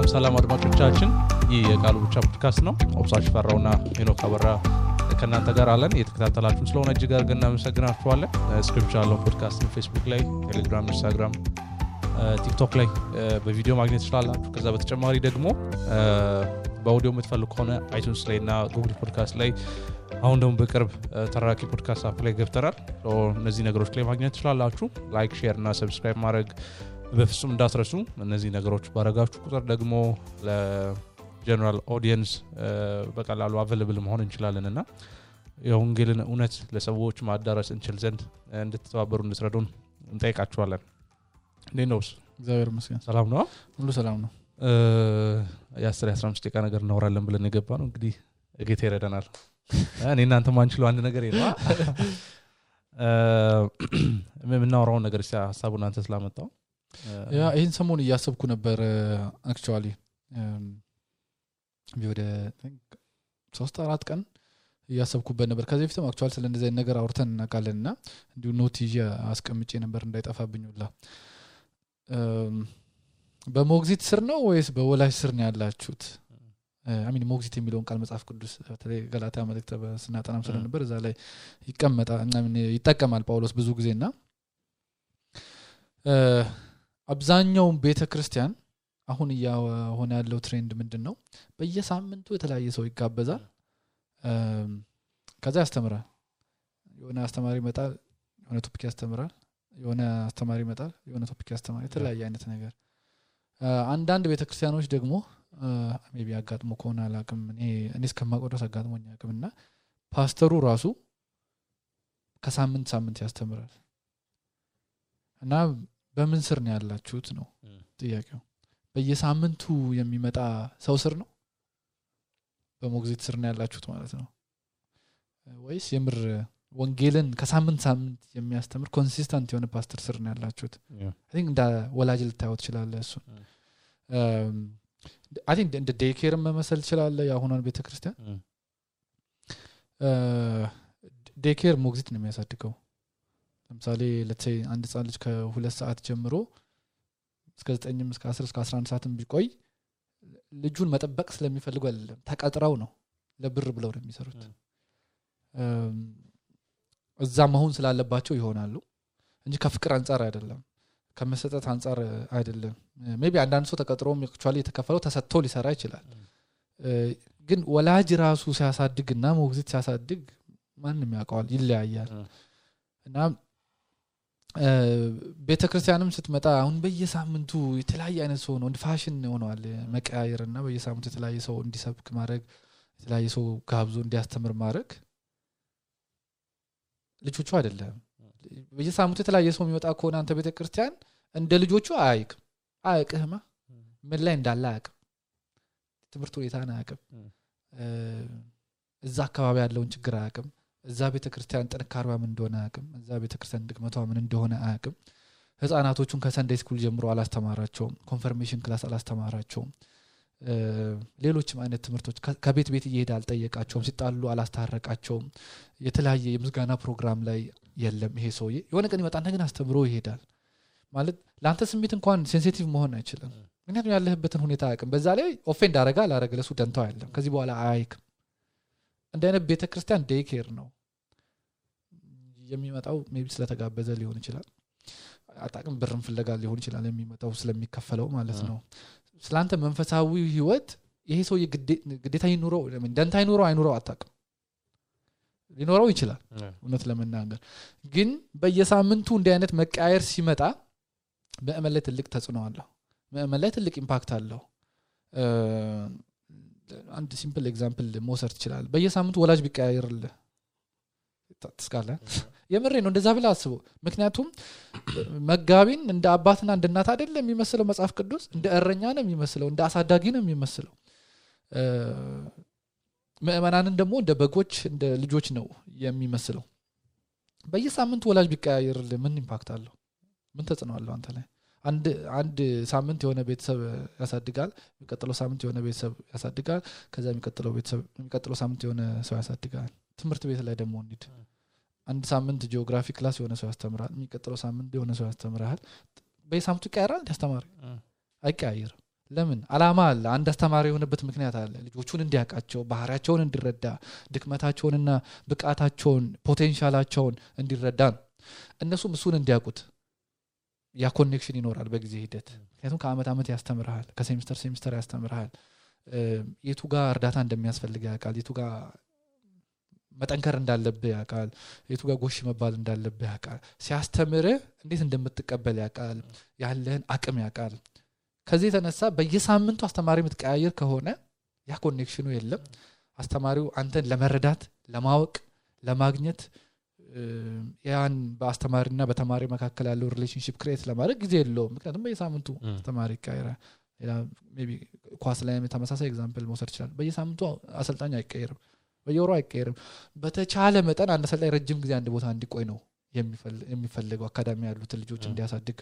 ሰላም ሰላም አድማጮቻችን ይህ የቃሉ ብቻ ፖድካስት ነው። ኦብሳሽ ፈራውና ሄኖክ አበራ ከእናንተ ጋር አለን። እየተከታተላችሁ ስለሆነ እጅግ አድርገን እናመሰግናችኋለን። Scripture Alone podcast ን Facebook ላይ Telegram Instagram TikTok ላይ በቪዲዮ ማግኘት ትችላላችሁ። ከዛ በተጨማሪ ደግሞ በአውዲዮ የምትፈልግ ከሆነ iTunes ላይ እና Google Podcast ላይ አሁን ደግሞ በቅርብ ተራኪ podcast app ላይ ገብተናል። እነዚህ ነገሮች ላይ ማግኘት ትችላላችሁ። like share እና subscribe ማድረግ በፍጹም እንዳትረሱ። እነዚህ ነገሮች ባረጋችሁ ቁጥር ደግሞ ለ general audience በቀላሉ available መሆን እንችላለን እና የወንጌልን እውነት ለሰዎች ማዳረስ እንችል ዘንድ እንድትተባበሩ እንድትረዱን እንጠይቃችኋለን። እንዴት ነው እግዚአብሔር ይመስገን። ሰላም ነው? ሁሉ ሰላም ነው። የአስር የአስራ አምስት ደቂቃ ነገር እናወራለን ብለን የገባ ነው እንግዲህ ጌታ ይረዳናል። እኔ እና አንተ ማንችለው አንድ ነገር የለ የምናወራውን ነገር ሀሳቡን አንተ ስላመጣኸው ያ ይህን ሰሞን እያሰብኩ ነበር actually ወደ ሶስት አራት ቀን እያሰብኩበት ነበር። ከዚህ በፊትም actually ስለ እንደዚህ ነገር አውርተን እናውቃለን እና እንዲሁ note ይዤ አስቀምጬ ነበር እንዳይጠፋብኝ ሁላ። በሞግዚት ስር ነው ወይስ በወላጅ ስር ነው ያላችሁት? አሚን ሞግዚት የሚለውን ቃል መጽሐፍ ቅዱስ በተለይ ገላትያ መልእክት ስናጠናም ስለነበር እዛ ላይ ይጠቀማል ጳውሎስ ብዙ ጊዜ እና አብዛኛውን ቤተ ክርስቲያን አሁን እየሆነ ያለው trend ምንድን ነው በየሳምንቱ የተለያየ ሰው ይጋበዛል። ከዛ ያስተምራል። የሆነ አስተማሪ ይመጣል የሆነ topic ያስተምራል የሆነ አስተማሪ ይመጣል የሆነ topic ያስተምራል የተለያየ አይነት ነገር። አንዳንድ ቤተክርስቲያኖች ደግሞ maybe አጋጥሞህ ከሆነ አላቅም እኔ እስከማውቀው ድረስ አጋጥሞኝ አያቅም እና ፓስተሩ ራሱ ከሳምንት ሳምንት ያስተምራል። እና በምን ስር ነው ያላችሁት ነው ጥያቄው። በየሳምንቱ የሚመጣ ሰው ስር ነው? በሞግዚት ስር ነው ያላችሁት ማለት ነው? ወይስ የምር ወንጌልን ከሳምንት ሳምንት የሚያስተምር consistent የሆነ ፓስተር ስር ነው ያላችሁት? እንደ ወላጅ ልታየው ትችላለህ እሱን። I think እንደ daycare ም መመሰል ትችላለህ የአሁኗን ቤተ ክርስቲያን daycare ሞግዚት ነው የሚያሳድገው ለምሳሌ let's say አንድ ህፃን ልጅ ከሁለት ሰዓት ጀምሮ እስከ ዘጠኝም እስከ አስር እስከ አስራ አንድ ሰዓትም ቢቆይ ልጁን መጠበቅ ስለሚፈልጉ አይደለም ተቀጥረው ነው ለብር ብለው ነው የሚሰሩት። እዛ መሆን ስላለባቸው ይሆናሉ እንጂ ከፍቅር አንጻር አይደለም ከመሰጠት አንጻር አይደለም። maybe አንዳንድ ሰው ተቀጥሮ actually የተከፈለው ተሰጥቶ ሊሰራ ይችላል። ግን ወላጅ ራሱ ሲያሳድግ እና ሞግዚት ሲያሳድግ ማንም ያውቀዋል ይለያያል። እና ቤተ ክርስቲያንም ስትመጣ አሁን በየሳምንቱ የተለያየ አይነት ሰው ነው ፋሽን ሆነዋል መቀያየር እና በየሳምንቱ የተለያየ ሰው እንዲሰብክ ማድረግ የተለያየ ሰው ጋብዞ እንዲያስተምር ማድረግ ልጆቹ አይደለም። በየሳምንቱ የተለያየ ሰው የሚመጣ ከሆነ አንተ ቤተ ክርስቲያን እንደ ልጆቹ አያይህም አያቅህማ ምን ላይ እንዳለ አያቅም ትምህርት ሁኔታን አያቅም እዛ አካባቢ ያለውን ችግር አያቅም እዛ ቤተ ክርስቲያን ጥንካሬዋ ምን እንደሆነ አያቅም እዛ ቤተ ክርስቲያን ድክመቷ ምን እንደሆነ አያቅም ህጻናቶቹን ከ Sunday school ጀምሮ አላስተማራቸውም። confirmation class አላስተማራቸውም። ሌሎችም አይነት ትምህርቶች ከቤት ቤት እየሄደ አልጠየቃቸውም። ሲጣሉ አላስታረቃቸውም። የተለያየ የምስጋና ፕሮግራም ላይ የለም ይሄ ሰውዬ። የሆነ ቀን ይመጣና ግን አስተምሮ ይሄዳል። ማለት ለአንተ ስሜት እንኳን sensitive መሆን አይችልም። ምክንያቱም ያለህበትን ሁኔታ አያቅም በዛ ላይ offend አረጋ አላረገ ለሱ ደንታው አይደለም ከዚህ በኋላ አያይህም እንደ አይነት ቤተ ክርስቲያን daycare ነው። የሚመጣው maybe ስለተጋበዘ ሊሆን ይችላል። አታቅም ብርን ፍለጋ ሊሆን ይችላል የሚመጣው ስለሚከፈለው ማለት ነው። ስለአንተ መንፈሳዊ ህይወት ይሄ ሰው ግዴታ ይኑረው ደንታ ይኑረው አይኑረው አታቅም ሊኖረው ይችላል እውነት ለመናገር። ግን በየሳምንቱ እንዲህ አይነት መቀያየር ሲመጣ ምእመን ላይ ትልቅ ተጽዕኖ አለው። ምእመን ላይ ትልቅ impact አለው አንድ simple example መውሰድ ትችላል በየሳምንቱ ወላጅ ቢቀያየርልህ ትስቃለ የምሬ ነው። እንደዛ ብለህ አስበው። ምክንያቱም መጋቢን እንደ አባትና እንደ እናት አይደለም የሚመስለው መጽሐፍ ቅዱስ እንደ እረኛ ነው የሚመስለው እንደ አሳዳጊ ነው የሚመስለው። ምእመናንን ደግሞ እንደ በጎች እንደ ልጆች ነው የሚመስለው። በየሳምንቱ ወላጅ ቢቀያየርልህ ምን impact አለው? ምን ተጽዕኖ አለው አንተ ላይ አንድ ሳምንት የሆነ ቤተሰብ ያሳድጋል የሚቀጥለው ሳምንት የሆነ ቤተሰብ ያሳድጋል ከዛ የሚቀጥለው ሳምንት የሆነ ሰው ያሳድጋል። ትምህርት ቤት ላይ ደግሞ እንሂድ። አንድ ሳምንት geography class የሆነ ሰው ያስተምራል የሚቀጥለው ሳምንት የሆነ ሰው ያስተምርሃል በየሳምንቱ ይቀያየራል አስተማሪ? አይቀያየርም። ለምን? አላማ አለ። አንድ አስተማሪ የሆነበት ምክንያት አለ። ልጆቹን እንዲያውቃቸው ባህሪያቸውን እንዲረዳ ድክመታቸውንና ብቃታቸውን potential ኣቸውን እንዲረዳ ነው። እነሱም እሱን እንዲያውቁት ያ connection ይኖራል በጊዜ ሂደት። ምክንያቱም ከአመት ዓመት ያስተምርሃል ከ semester semester ያስተምርሃል። የቱ ጋር እርዳታ እንደሚያስፈልግ ያውቃል የቱ ጋር መጠንከር እንዳለብህ ያውቃል የቱ ጋር ጎሽ መባል እንዳለብህ ያውቃል። ሲያስተምርህ እንዴት እንደምትቀበል ያውቃል ያለህን አቅም ያውቃል። ከዚህ የተነሳ በየሳምንቱ አስተማሪ የምትቀያየር ከሆነ ያ connection ኑ የለም። አስተማሪው አንተን ለመረዳት ለማወቅ ለማግኘት ያን በአስተማሪና በተማሪ መካከል ያለው relationship create ለማድረግ ጊዜ የለውም። ምክንያቱም በየሳምንቱ አስተማሪ ይቀይራል ኳስ ላይ ተመሳሳይ example መውሰድ ይችላል። በየሳምንቱ አሰልጣኝ አይቀየርም በየወሩ አይቀየርም። በተቻለ መጠን አንድ አሰልጣኝ ረጅም ጊዜ አንድ ቦታ እንዲቆይ ነው የሚፈል- የሚፈልገው አካዳሚ ያሉትን ልጆች እንዲያሳድግ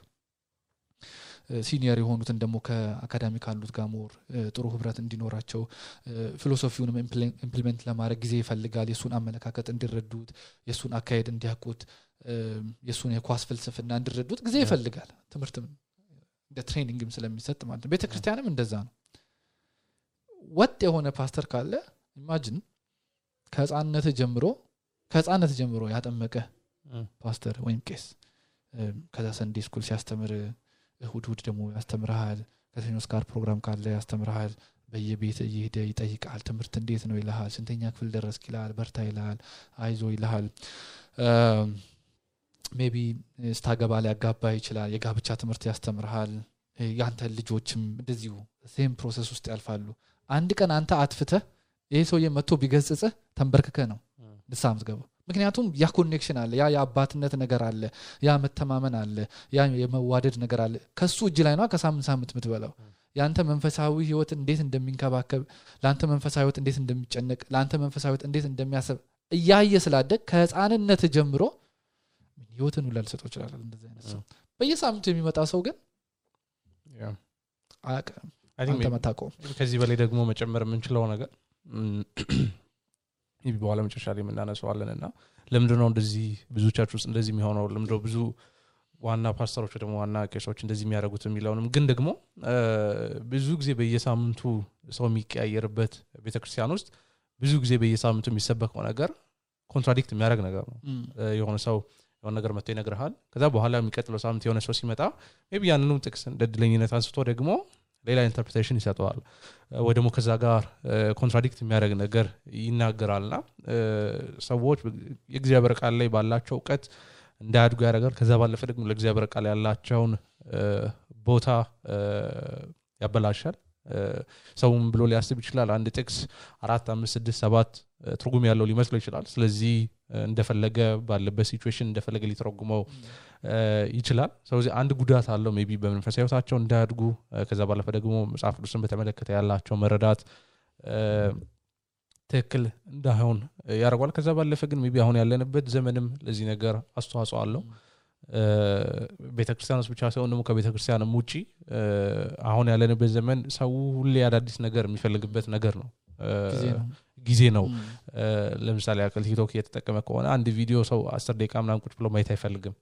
senior የሆኑትን ደግሞ ከአካዳሚ ካሉት ጋር more ጥሩ ህብረት እንዲኖራቸው philosophy ውንም implement ለማድረግ ጊዜ ይፈልጋል። የእሱን አመለካከት እንዲረዱት የእሱን አካሄድ እንዲያውቁት የእሱን የኳስ ፍልስፍና እንዲረዱት ጊዜ ይፈልጋል። ትምህርትም እንደ training ም ስለሚሰጥ ማለት ነው። ቤተ ክርስቲያንም እንደዛ ነው። ወጥ የሆነ ፓስተር ካለ imagine ከህፃንነት ጀምሮ ከህፃንነት ጀምሮ ያጠመቀ ፓስተር ወይም ቄስ ከዛ Sunday school ሲያስተምር እሁድ እሁድ ደግሞ ያስተምርሃል ከሰኞ እስከ ዓርብ ፕሮግራም ካለ ያስተምርሃል በየቤት እየሄደ ይጠይቃል ትምህርት እንዴት ነው ይልሃል ስንተኛ ክፍል ደረስክ ይልሃል በርታ ይልሃል አይዞ ይልሃል maybe ስታገባ ሊያጋባ ይችላል የጋብቻ ትምህርት ያስተምርሃል እ፣ ያንተን ልጆችም እንደዚሁ same process ውስጥ ያልፋሉ። አንድ ቀን አንተ አጥፍተህ ይህ ሰውዬ መጥቶ ቢገስጽህ ተንበርክከህ ነው ንስሐ ምትገባው ምክንያቱም ያ connection አለ ያ የአባትነት ነገር አለ ያ መተማመን አለ ያ የመዋደድ ነገር አለ። ከሱ እጅ ላይ ነው ከሳምንት ሳምንት የምትበላው። የአንተ መንፈሳዊ ህይወት እንዴት እንደሚንከባከብ ለአንተ መንፈሳዊ ህይወት እንዴት እንደሚጨነቅ ለአንተ መንፈሳዊ ህይወት እንዴት እንደሚያስብ እያየ ስላደገ ከህፃንነት ጀምሮ ህይወቱን ሁላ ልሰጠው ይችላል እንደዚህ አይነት ሰው በየሳምንቱ የሚመጣ ሰው ግን. አያውቅም። አንተ ከዚህ በላይ ደግሞ መጨመር የምንችለው ነገር በኋላ መጨረሻ ላይ የምናነሳዋለን እና ለምንድነው እንደዚህ ብዙ church ውስጥ እንደዚህ የሚሆነው? ለምንድነው ብዙ ዋና ፓስተሮች ደግሞ ዋና ቄሶች እንደዚህ የሚያደርጉት የሚለውንም? ግን ደግሞ ብዙ ጊዜ በየሳምንቱ ሰው የሚቀያየርበት ቤተክርስቲያን ውስጥ ብዙ ጊዜ በየሳምንቱ የሚሰበከው ነገር contradict የሚያደርግ ነገር ነው። የሆነ ሰው የሆነ ነገር መጥቶ ይነግርሃል። ከዛ በኋላ የሚቀጥለው ሳምንት የሆነ ሰው ሲመጣ maybe ያንኑ ጥቅስ እንደ እድለኝነት አንስቶ ደግሞ ሌላ interpretation ይሰጠዋል። ወይ ደግሞ ከዛ ጋር contradict የሚያደርግ ነገር ይናገራል እና ሰዎች የእግዚአብሔር ቃል ላይ ባላቸው እውቀት እንዳያድጉ ያደርጋል። ከዛ ባለፈ ደግሞ ለእግዚአብሔር ቃል ያላቸውን ቦታ ያበላሻል። ሰውም ብሎ ሊያስብ ይችላል። አንድ ጥቅስ አራት አምስት ስድስት ሰባት ትርጉም ያለው ሊመስለው ይችላል። ስለዚህ እንደፈለገ ባለበት situation እንደፈለገ ሊተረጉመው ይችላል። ስለዚህ አንድ ጉዳት አለው maybe በመንፈሳዊ ህይወታቸው እንዳያድጉ። ከዛ ባለፈ ደግሞ መጽሐፍ ቅዱስን በተመለከተ ያላቸው መረዳት ትክክል እንዳይሆን ያደርጋል። ከዛ ባለፈ ግን maybe አሁን ያለንበት ዘመንም ለዚህ ነገር አስተዋጽኦ አለው። ቤተክርስቲያን ውስጥ ብቻ ሳይሆን ደግሞ ከቤተክርስቲያንም ውጪ አሁን ያለንበት ዘመን ሰው ሁሌ አዳዲስ ነገር የሚፈልግበት ነገር ነው ጊዜ ነው። ለምሳሌ ያክል ቲክቶክ እየተጠቀመ ከሆነ አንድ ቪዲዮ ሰው አስር ደቂቃ ምናምን ቁጭ ብሎ ማየት አይፈልግም።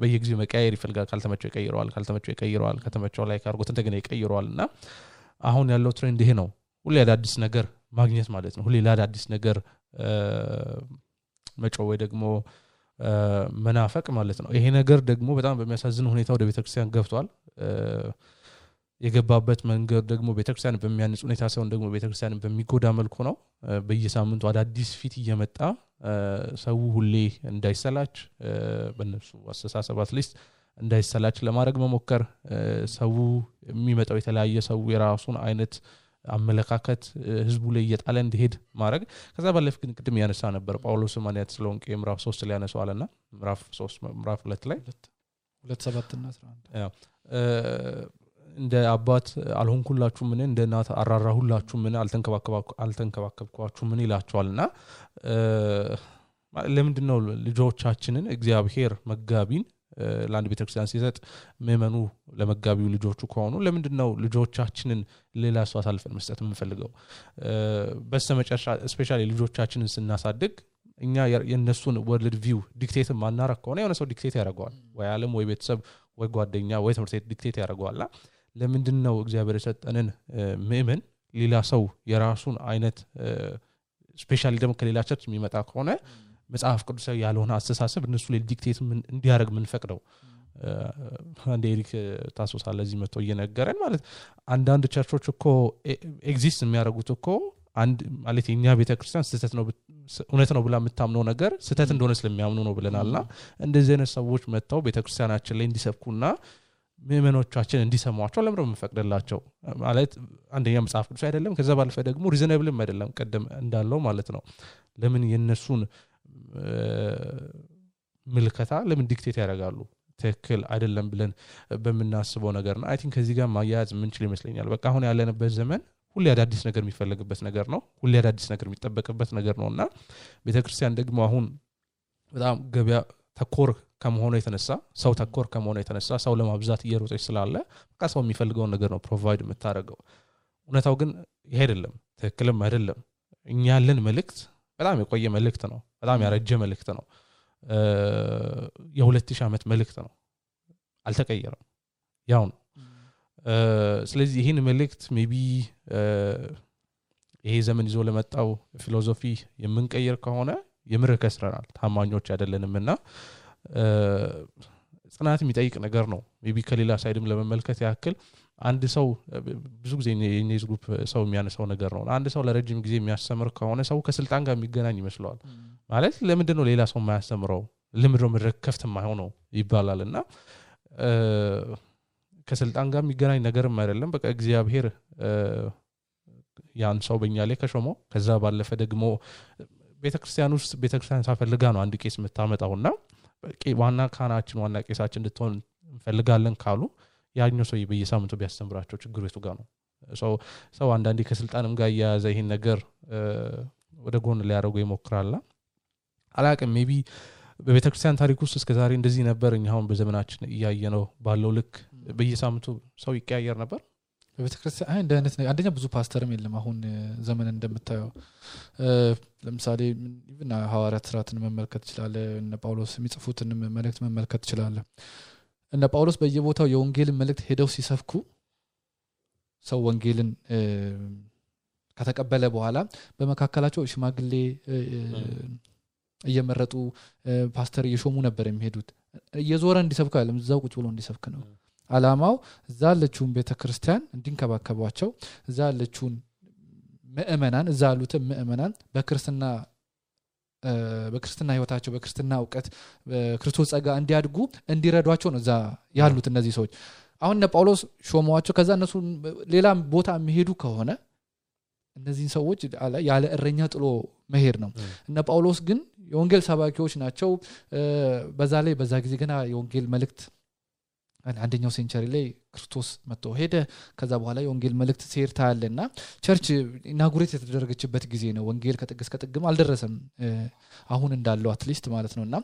በየጊዜው መቀያየር ይፈልጋል። ካልተመቸው ይቀይረዋል ካልተመቸው ይቀይረዋል ከተመቸው ላይ ካርጎት እንደገና ይቀይረዋል። እና አሁን ያለው trend ይሄ ነው። ሁሌ አዳዲስ ነገር ማግኘት ማለት ነው። ሁሌ ለአዳዲስ ነገር እ፣ መጮህ ወይ ደግሞ መናፈቅ ማለት ነው። ይሄ ነገር ደግሞ በጣም በሚያሳዝን ሁኔታ ወደ ቤተክርስቲያን ገብቷል የገባበት መንገድ ደግሞ ቤተክርስቲያን በሚያንጽ ሁኔታ ሳይሆን ደግሞ ቤተክርስቲያን በሚጎዳ መልኩ ነው። በየሳምንቱ አዳዲስ ፊት እየመጣ ሰው ሁሌ እንዳይሰላች በእነሱ አስተሳሰብ at least እንዳይሰላች ለማድረግ መሞከር ሰው የሚመጣው የተለያየ ሰው የራሱን አይነት አመለካከት ህዝቡ ላይ እየጣለ እንዲሄድ ማድረግ። ከዛ ባለፍ ግን ቅድም ያነሳ ነበር ጳውሎስ ማንያ ተሰሎንቄ ምዕራፍ ሶስት ላይ ያነሰዋል ና ምዕራፍ ሁለት ላይ ሁለት- ሁለት እንደ አባት አልሆንኩላችሁ ምን እንደ እናት አራራሁላችሁ ምን አልተንከባከብኳችሁ ምን ይላቸዋል። እና ለምንድን ነው ልጆቻችንን እግዚአብሔር መጋቢን ለአንድ ቤተክርስቲያን ሲሰጥ ምእመኑ ለመጋቢው ልጆቹ ከሆኑ ለምንድን ነው ልጆቻችንን ሌላ ሰው አሳልፈን መስጠት የምንፈልገው? በስተ መጨረሻ specially ልጆቻችንን ስናሳድግ እኛ የእነሱን world view dictate ማናረግ ከሆነ የሆነ ሰው dictate ያደርገዋል። ወይ አለም ወይ ቤተሰብ ወይ ጓደኛ ወይ ትምህርት ቤት dictate ያደርገዋል። እና ለምንድን ነው እግዚአብሔር የሰጠንን ምእመን ሌላ ሰው የራሱን አይነት specially ደግሞ ከሌላ church የሚመጣ ከሆነ መጽሐፍ ቅዱሳዊ ያልሆነ አስተሳሰብ እነሱ ላይ dictate እንዲያደርግ ምንፈቅደው አንድ ኤሪክ ታሶሳለ እዚህ መጥቶ እየነገረን ማለት አንዳንድ ቸርቾች እኮ ኤግዚስት የሚያደርጉት እኮ አንድ ማለት የእኛ ቤተክርስቲያን ስህተት ነው እውነት ነው ብላ የምታምነው ነገር ስህተት እንደሆነ ስለሚያምኑ ነው ብለናልና እንደዚህ አይነት ሰዎች መጥተው ቤተክርስቲያናችን ላይ እንዲሰብኩና ምእመኖቻችን እንዲሰሟቸው ለምረ የምንፈቅድላቸው? ማለት አንደኛ መጽሐፍ ቅዱስ አይደለም ከዛ ባለፈ ደግሞ ሪዘነብልም አይደለም ቀደም እንዳለው ማለት ነው። ለምን የእነሱን እ፣ ምልከታ ለምን dictate ያደርጋሉ? ትክክል አይደለም ብለን በምናስበው ነገር ነው። አይ ከዚህ ጋር ማያያዝ የምንችል ይመስለኛል። በቃ አሁን ያለንበት ዘመን ሁሌ አዳዲስ ነገር የሚፈለግበት ነገር ነው። ሁሌ አዳዲስ ነገር የሚጠበቅበት ነገር ነው እና ቤተክርስቲያን ደግሞ አሁን በጣም ገበያ ተኮር ከመሆኑ የተነሳ ሰው ተኮር ከመሆኑ የተነሳ ሰው ለማብዛት እየሮጠች ስላለ በቃ ሰው የሚፈልገውን ነገር ነው provide የምታደርገው። እውነታው ግን ይሄ አይደለም ትክክልም አይደለም። እኛ ያለን መልእክት በጣም የቆየ መልእክት ነው በጣም ያረጀ መልእክት ነው። የሁለት ሺህ ዓመት መልእክት ነው አልተቀየረም። ያው ነው። ስለዚህ ይህን መልእክት maybe ይሄ ዘመን ይዞ ለመጣው philosophy የምንቀይር ከሆነ የምር ከስረናል ታማኞች አይደለንም እና ጽናት የሚጠይቅ ነገር ነው። maybe ከሌላ side ም ለመመልከት ያክል አንድ ሰው ብዙ ጊዜ የ net group ሰው የሚያነሳው ነገር ነው። አንድ ሰው ለረጅም ጊዜ የሚያስተምር ከሆነ ሰው ከስልጣን ጋር የሚገናኝ ይመስለዋል። ማለት ለምንድን ነው ሌላ ሰው የማያስተምረው? ለምንድን ነው መድረክ ክፍት የማይሆነው? ይባላል። እና ከስልጣን ጋር የሚገናኝ ነገርም አይደለም። በቃ እግዚአብሔር ያን ሰው በእኛ ላይ ከሾመው ከዛ ባለፈ ደግሞ ቤተክርስቲያን ውስጥ ቤተክርስቲያን ስትፈልግ ነው አንድ ቄስ የምታመጣው እና ቄ- ዋና ካህናችን ዋና ቄሳችን እንድትሆን እንፈልጋለን ካሉ ያኛው ሰው በየሳምንቱ ቢያስተምራቸው ችግሩ የቱ ጋር ነው። ሰው አንዳንዴ ከስልጣንም ጋር እያያዘ ይህን ነገር ወደ ጎን ሊያደርጉ ይሞክራልና አላቅም maybe በቤተ ክርስቲያን ታሪክ ውስጥ እስከ ዛሬ እንደዚህ ነበር። እኛ በዘመናችን እያየ ነው ባለው ልክ በየሳምንቱ ሰው ይቀያየር ነበር በቤተክርስቲያን እንደ አይነት አንደኛ ብዙ ፓስተርም የለም አሁን ዘመን እንደምታየው። ለምሳሌ even ሐዋርያት ስርዓትን መመልከት ትችላለህ እነ ጳውሎስ የሚጽፉትን መልእክት መመልከት ትችላለህ እነ ጳውሎስ በየቦታው የወንጌልን መልእክት ሄደው ሲሰብኩ ሰው ወንጌልን ከተቀበለ በኋላ በመካከላቸው ሽማግሌ እየመረጡ ፓስተር እየሾሙ ነበር የሚሄዱት። እየዞረ እንዲሰብክ አይደለም እዛው ቁጭ ብሎ እንዲሰብክ ነው አላማው እዛ ያለችውን ቤተ ክርስቲያን እንዲንከባከቧቸው እዛ ያለችውን ምእመናን እዛ ያሉትን ምእመናን በክርስትና በክርስትና ህይወታቸው በክርስትና እውቀት በክርስቶስ ጸጋ እንዲያድጉ እንዲረዷቸው ነው እዛ ያሉት እነዚህ ሰዎች። አሁን እነ ጳውሎስ ሾመዋቸው ከዛ እነሱ ሌላ ቦታ የሚሄዱ ከሆነ እነዚህን ሰዎች ያለ እረኛ ጥሎ መሄድ ነው። እነ ጳውሎስ ግን የወንጌል ሰባኪዎች ናቸው። በዛ ላይ በዛ ጊዜ ገና የወንጌል መልእክት አንደኛው century ላይ ክርስቶስ መጥቶ ሄደ። ከዛ በኋላ የወንጌል መልእክት ሲሄድ ታያለህ እና church inaugurate የተደረገችበት ጊዜ ነው። ወንጌል ከጥግ እስከ ጥግም አልደረሰም። አሁን እንዳለው at least ማለት ነው። እና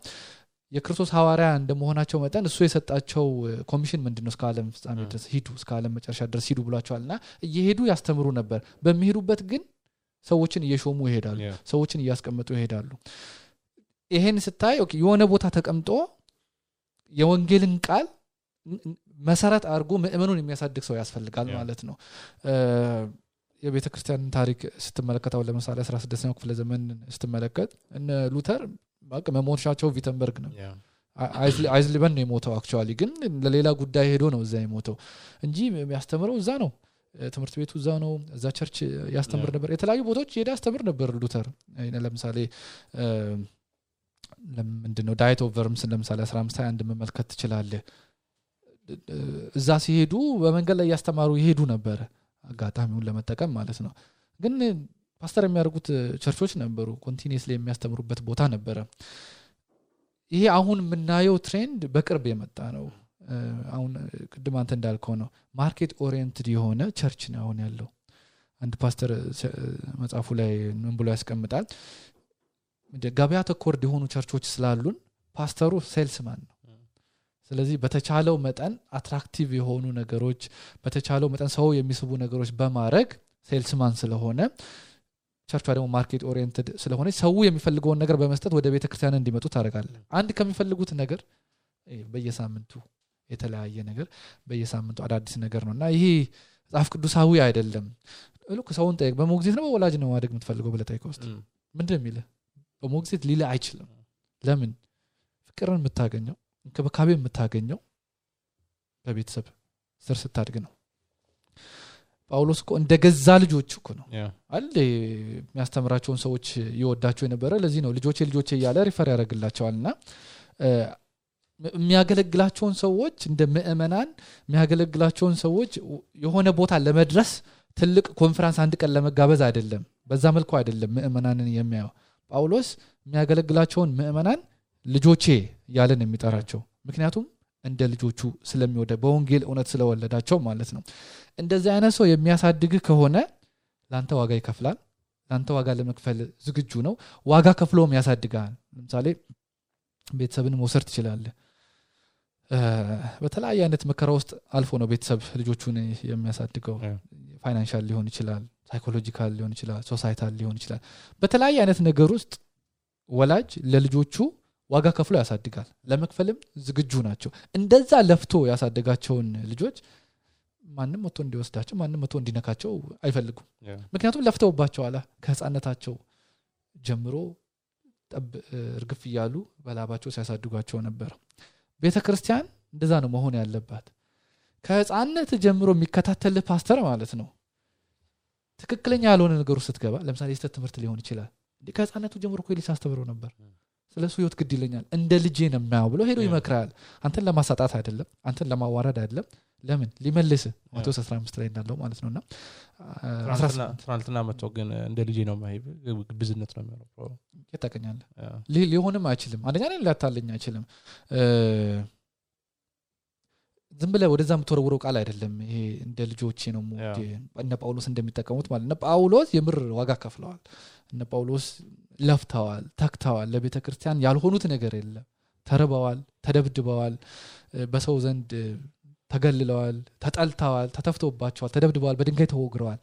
የክርስቶስ ሐዋርያ እንደመሆናቸው መጠን እሱ የሰጣቸው ኮሚሽን ምንድን ነው እስከ ዓለም ፍጻሜ ድረስ ሂዱ እስከ ዓለም መጨረሻ ድረስ ሂዱ ብሏቸዋል። እና እየሄዱ ያስተምሩ ነበር። በሚሄዱበት ግን ሰዎችን እየሾሙ ይሄዳሉ ሰዎችን እያስቀመጡ ይሄዳሉ። ይሄን ስታይ የሆነ ቦታ ተቀምጦ የወንጌልን ቃል መሰረት አድርጎ ምእመኑን የሚያሳድግ ሰው ያስፈልጋል. ማለት ነው። የቤተ ክርስቲያን ታሪክ ስትመለከተው ለምሳሌ 16ኛው ክፍለ ዘመን ስትመለከት እነ ሉተር መሞሻቸው ቪተንበርግ ነው። አይዝሊ- አይዝሊበን ነው የሞተው actually ግን ለሌላ ጉዳይ ሄዶ ነው እዛ የሞተው እንጂ የሚያስተምረው እዛ ነው። ትምህርት ቤቱ እዛ ነው። እዛ church ያስተምር. ነበር። የተለያዩ ቦታዎች ሄደ ያስተምር ነበር ሉተር። ለምሳሌ እ፣ ምንድነው Diet of Worms ን ለምሳሌ 15 21 መመልከት ትችላለህ እዛ ሲሄዱ በመንገድ ላይ እያስተማሩ ይሄዱ ነበረ አጋጣሚውን ለመጠቀም ማለት ነው። ግን ፓስተር የሚያደርጉት ቸርቾች ነበሩ continuous ላይ የሚያስተምሩበት ቦታ ነበረ። ይሄ አሁን የምናየው trend በቅርብ የመጣ ነው። አሁን ቅድም አንተ እንዳልከው ነው market oriented የሆነ church ነው አሁን ያለው። አንድ ፓስተር መጽሐፉ ላይ ምን ብሎ ያስቀምጣል? ገበያ ተኮር የሆኑ ቸርቾች ስላሉን pastor ሩ salesman ነው ስለዚህ በተቻለው መጠን attractive የሆኑ ነገሮች በተቻለው መጠን ሰው የሚስቡ ነገሮች በማድረግ salesman ስለሆነ ቸርቿ ደግሞ market oriented ስለሆነ ሰው የሚፈልገውን ነገር በመስጠት ወደ ቤተ ክርስቲያን እንዲመጡ ታደርጋለች አንድ ከሚፈልጉት ነገር በየሳምንቱ የተለያየ ነገር በየሳምንቱ አዳዲስ ነገር ነው። እና ይሄ መጽሐፍ ቅዱሳዊ አይደለም። ልክ ሰውን ጠይቅ። በሞግዚት ነው በወላጅ ነው ማደግ የምትፈልገው ብለህ ጠይቀው ውስጥ ምንድን የሚልህ? በሞግዚት ሊልህ አይችልም። ለምን? ፍቅርን የምታገኘው እንክብካቤ የምታገኘው በቤተሰብ ስር ስታድግ ነው። ጳውሎስ እኮ እንደ ገዛ ልጆች እኮ ነው። አለ የሚያስተምራቸውን ሰዎች ይወዳቸው የነበረ ለዚህ ነው። ልጆቼ ልጆቼ እያለ refer ያደርግላቸዋል። እና የሚያገለግላቸውን ሰዎች እንደ ምእመናን የሚያገለግላቸውን ሰዎች የሆነ ቦታ ለመድረስ ትልቅ ኮንፈረንስ አንድ ቀን ለመጋበዝ አይደለም። በዛ መልኩ አይደለም ምእመናንን የሚያየው። ጳውሎስ የሚያገለግላቸውን ምእመናን ልጆቼ እያለ ነው የሚጠራቸው። ምክንያቱም እንደ ልጆቹ ስለሚወድ በወንጌል እውነት ስለወለዳቸው ማለት ነው። እንደዚህ አይነት ሰው የሚያሳድግህ ከሆነ ለአንተ ዋጋ ይከፍላል። ለአንተ ዋጋ ለመክፈል ዝግጁ ነው። ዋጋ ከፍሎም ያሳድጋል ለምሳሌ ቤተሰብን መውሰድ ትችላለህ። በተለያየ አይነት መከራ ውስጥ አልፎ ነው ቤተሰብ ልጆቹን የሚያሳድገው። financial ሊሆን ይችላል psychological ሊሆን ይችላል societal ሊሆን ይችላል። በተለያየ አይነት ነገር ውስጥ ወላጅ ለልጆቹ ዋጋ ከፍሎ ያሳድጋል። ለመክፈልም ዝግጁ ናቸው። እንደዛ ለፍቶ ያሳደጋቸውን ልጆች ማንም መቶ እንዲወስዳቸው ማንም መቶ እንዲነካቸው አይፈልጉም። ምክንያቱም ለፍተውባቸዋላ ከህፃነታቸው ጀምሮ ጠብ እርግፍ እያሉ በላባቸው ሲያሳድጓቸው ነበር። ቤተ ክርስቲያን እንደዛ ነው መሆን ያለባት። ከህፃነት ጀምሮ የሚከታተልህ ፓስተር ማለት ነው። ትክክለኛ ያልሆነ ነገሩ ስትገባ ለምሳሌ የስተት ትምህርት ሊሆን ይችላል። ከህፃነቱ ጀምሮ ሊስ አስተምረው ነበር ስለ እሱ ህይወት ግድ ይለኛል። እንደ ልጄ ነው የሚያው ብሎ ሄዶ ይመክራል። አንተን ለማሳጣት አይደለም አንተን ለማዋረድ አይደለም። ለምን? ሊመልስ ማቴዎስ 15 ላይ እንዳለው ማለት ነው። እና ትናንትና- መጥቶ ግን እንደ ልጄ ነው ማይ ግብዝነት ነው የሚሆነው ሊሆንም አይችልም። አንደኛ ላይ ሊያታለኝ አይችልም። ዝም ብለ ወደዛ የምትወረውረው ቃል አይደለም። ይሄ እንደ ልጆቼ ነው እነ ጳውሎስ እንደሚጠቀሙት ማለት እነ ጳውሎስ የምር ዋጋ ከፍለዋል። እነ ጳውሎስ ለፍተዋል ተክተዋል። ለቤተ ክርስቲያን ያልሆኑት ነገር የለም። ተርበዋል ተደብድበዋል። በሰው ዘንድ ተገልለዋል ተጠልተዋል ተተፍተውባቸዋል ተደብድበዋል በድንጋይ ተወግረዋል።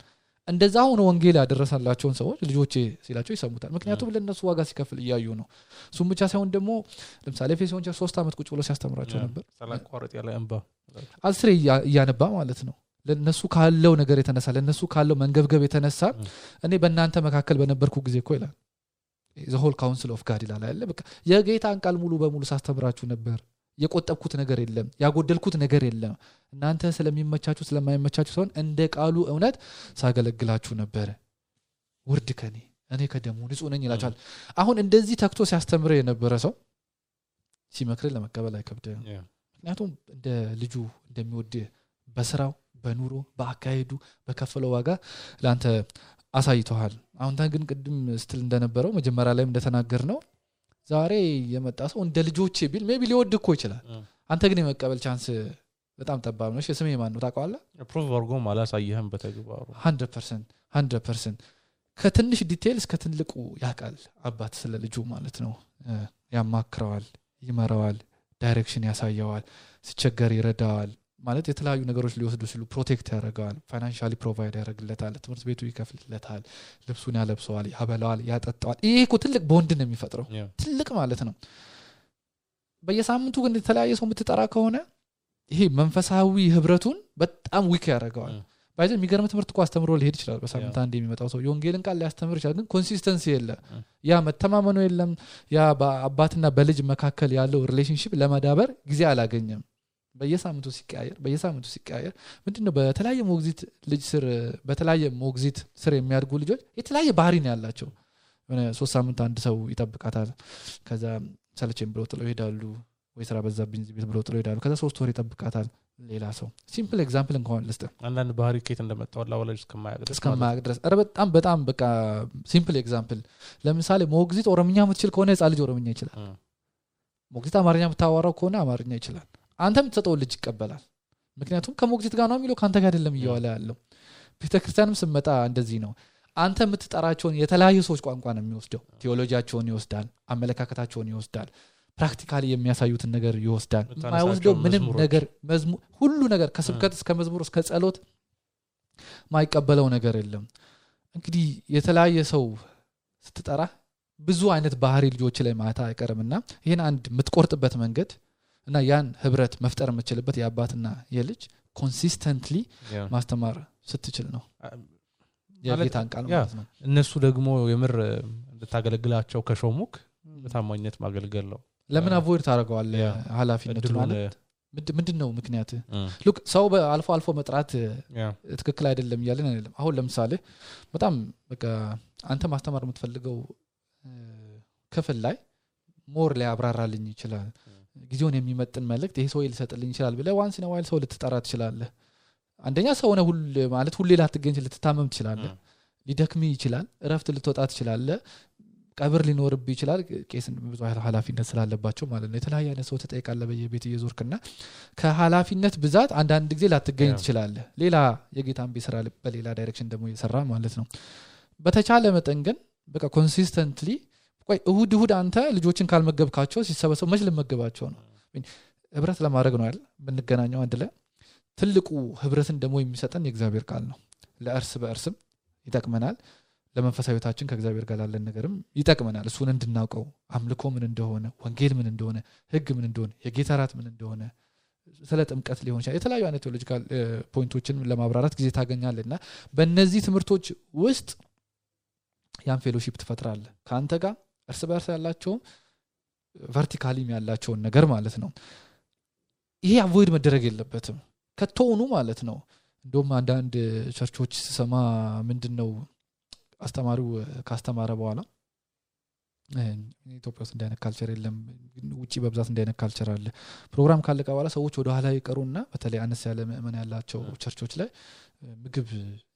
እንደዛ ሆኖ ወንጌል ያደረሳላቸውን ሰዎች ልጆቼ ሲላቸው ይሰሙታል። ምክንያቱም ለእነሱ ዋጋ ሲከፍል እያዩ ነው። እሱም ብቻ ሳይሆን ደግሞ ለምሳሌ ኤፌሶን ሶስት ዓመት ቁጭ ብሎ ሲያስተምራቸው ነበር። አስሬ እያ- እያነባ ማለት ነው። ለነሱ ካለው ነገር የተነሳ ለነሱ ካለው መንገብገብ የተነሳ እኔ በእናንተ መካከል በነበርኩ ጊዜ እኮ ይላል the whole counsel of God ይላል አለ በቃ የጌታን ቃል ሙሉ በሙሉ ሳስተምራችሁ ነበር። የቆጠብኩት ነገር የለም ያጎደልኩት ነገር የለም። እናንተ ስለሚመቻችሁ ስለማይመቻችሁ ሲሆን እንደ ቃሉ እውነት ሳገለግላችሁ ነበረ ውርድ ከኔ እኔ ከደሙ ንጹህ ነኝ ይላቸዋል አሁን እንደዚህ ተክቶ ሲያስተምር የነበረ ሰው ሲመክር ለመቀበል አይከብድም yeah፣ ምክንያቱም እንደ ልጁ እንደሚወድህ በስራው በኑሮ በአካሄዱ በከፈለው ዋጋ ለአንተ አሳይተዋል አሁን ግን ቅድም ስትል እንደነበረው መጀመሪያ ላይም እንደተናገርነው ዛሬ የመጣ ሰው እንደ ልጆቼ ቢል maybe ሊወድ እኮ ይችላል። አንተ ግን የመቀበል chance በጣም ጠባብ ነው ስሜ ማን ነው ታውቀዋለህ? prove አድርጎም አላሳየህም በተግባሩ። hundred percent hundred percent ከትንሽ detail እስከ ትልቁ ያውቃል። አባት ስለ ልጁ ማለት ነው። ያማክረዋል ይመራዋል direction ያሳየዋል ሲቸገር ይረዳዋል ማለት የተለያዩ ነገሮች ሊወስዱ ሲሉ protect ያደርገዋል financially provide ያደርግለታል ትምህርት ቤቱ ይከፍልለታል ልብሱን ያለብሰዋል ያበላዋል ያጠጣዋል። ይሄ እኮ ትልቅ ቦንድ ነው የሚፈጥረው። ትልቅ ማለት ነው። በየሳምንቱ ግን የተለያየ ሰው የምትጠራ ከሆነ ይሄ መንፈሳዊ ህብረቱን በጣም weak ያደርገዋል። by the way የሚገርም ትምህርት እኮ አስተምሮ ሊሄድ ይችላል በሳምንት አንድ የሚመጣው ሰው። የወንጌልን ቃል ሊያስተምር ይችላል ግን consistency የለም። ያ መተማመኑ የለም ያ በአባትና በልጅ መካከል ያለው relationship ለመዳበር ጊዜ አላገኘም በየሳምንቱ ሲቀያየር በየሳምንቱ ሲቀያየር ምንድነው በተለያየ ሞግዚት ልጅ ስር በተለያየ ሞግዚት ስር የሚያድጉ ልጆች የተለያየ ባህሪ ነው ያላቸው። ሶስት ሳምንት አንድ ሰው ይጠብቃታል። ከዛ ሰለቸኝ ብለው ጥለው ይሄዳሉ። ወይ ስራ በዛብኝ ቤት ብለው ጥለው ይሄዳሉ። ከዛ ሶስት ወር ይጠብቃታል ሌላ ሰው። simple example እንኳን ልስጥ አንዳንድ ባህሪ ኬት እንደመጣው ላወላጅ እስከማያውቅ ድረስ ኧረ በጣም በጣም በቃ simple example። ለምሳሌ ሞግዚት ኦሮምኛ የምትችል ከሆነ ህፃን ልጅ ኦሮምኛ ይችላል። ነው። ሞግዚት አማርኛ የምታዋራው ከሆነ አማርኛ ይችላል አንተ የምትሰጠውን ልጅ ይቀበላል። ምክንያቱም ከሞግዚት ጋር ነው የሚለው ከአንተ ጋር አይደለም እየዋለ ያለው። ቤተክርስቲያንም ስመጣ እንደዚህ ነው። አንተ የምትጠራቸውን የተለያዩ ሰዎች ቋንቋ ነው የሚወስደው። ቴዎሎጂያቸውን ይወስዳል አመለካከታቸውን ይወስዳል practically የሚያሳዩትን ነገር ይወስዳል። የማይወስደው ምንም ነገር ሁሉ ነገር ከስብከት እስከ መዝሙር እስከ ጸሎት ማይቀበለው ነገር የለም። እንግዲህ የተለያየ ሰው ስትጠራ ብዙ አይነት ባህሪ ልጆች ላይ ማምጣታ አይቀርም እና ይህን አንድ የምትቆርጥበት መንገድ እና ያን ህብረት መፍጠር የምችልበት የአባትና የልጅ consistently ማስተማር ስትችል ነው። የጌታን ቃል ማለት ነው። እነሱ ደግሞ የምር እንድታገለግላቸው ከሾሙክ በታማኝነት ማገልገል ነው። ለምን avoid ኃላፊነቱ እድሉን ማለት? ምንድ- ምንድን ነው ምክንያት? look ሰው በአልፎ አልፎ መጥራት ትክክል አይደለም እያለን አይደለም። አሁን ለምሳሌ በጣም በቃ አንተ ማስተማር የምትፈልገው ክፍል ላይ more ሊያብራራልኝ ይችላል ጊዜውን የሚመጥን መልእክት ይሄ ሰው ሊሰጥልኝ ይችላል ብለህ once a while ሰው ልትጠራ ትችላለህ። አንደኛ ሰው ሆነ ሁል ማለት ሁሌ ላትገኝ ልትታመም ትችላለህ ሊደክም ይችላል እረፍት ልትወጣ ትችላለህ ቀብር ሊኖርብህ ይችላል ቄስን ብዙ ኃላፊነት ስላለባቸው ማለት ነው። የተለያየ አይነት ሰው ትጠይቃለህ በየቤት እየዞርክና ከኃላፊነት ብዛት አንዳንድ ጊዜ ላትገኝ ያ። ትችላለህ። ሌላ የጌታን ቤት ስራ በሌላ direction ደግሞ እየሰራ ማለት ነው። በተቻለ መጠን ግን በቃ consistently ቆይ እሁድ እሁድ አንተ ልጆችን ካልመገብካቸው ሲሰበሰቡ መች ልመገባቸው ነው? ህብረት ለማድረግ ነው አይደል? የምንገናኘው አንድ ላይ ትልቁ ህብረትን ደግሞ የሚሰጠን የእግዚአብሔር ቃል ነው። ለእርስ በእርስም ይጠቅመናል። ለመንፈሳዊ ህይወታችን ከእግዚአብሔር ጋር ላለን ነገርም ይጠቅመናል። እሱን እንድናውቀው አምልኮ ምን እንደሆነ ወንጌል ምን እንደሆነ ህግ ምን እንደሆነ የጌታ ራት ምን እንደሆነ ስለ ጥምቀት ሊሆን ይችላል የተለያዩ አይነት theological point ኦችን ለማብራራት ጊዜ ታገኛለህ እና በእነዚህ ትምህርቶች ውስጥ ያን fellowship ትፈጥራለህ ከአንተ ጋር እርስ በእርስ ያላቸውም vertically ም ያላቸውን ነገር ማለት ነው። ይሄ avoid መደረግ የለበትም። ከቶውኑ ማለት ነው። እንደውም አንዳንድ ቸርቾች ስሰማ ምንድን ነው አስተማሪው ካስተማረ በኋላ ኢትዮጵያ ውስጥ እንደዚህ አይነት culture የለም ውጭ በብዛት እንደዚህ አይነት culture አለ። ፕሮግራም ካለቀ በኋላ ሰዎች ወደ ኋላ ይቀሩና በተለይ አነስ ያለ ምእመን ያላቸው ቸርቾች ላይ ምግብ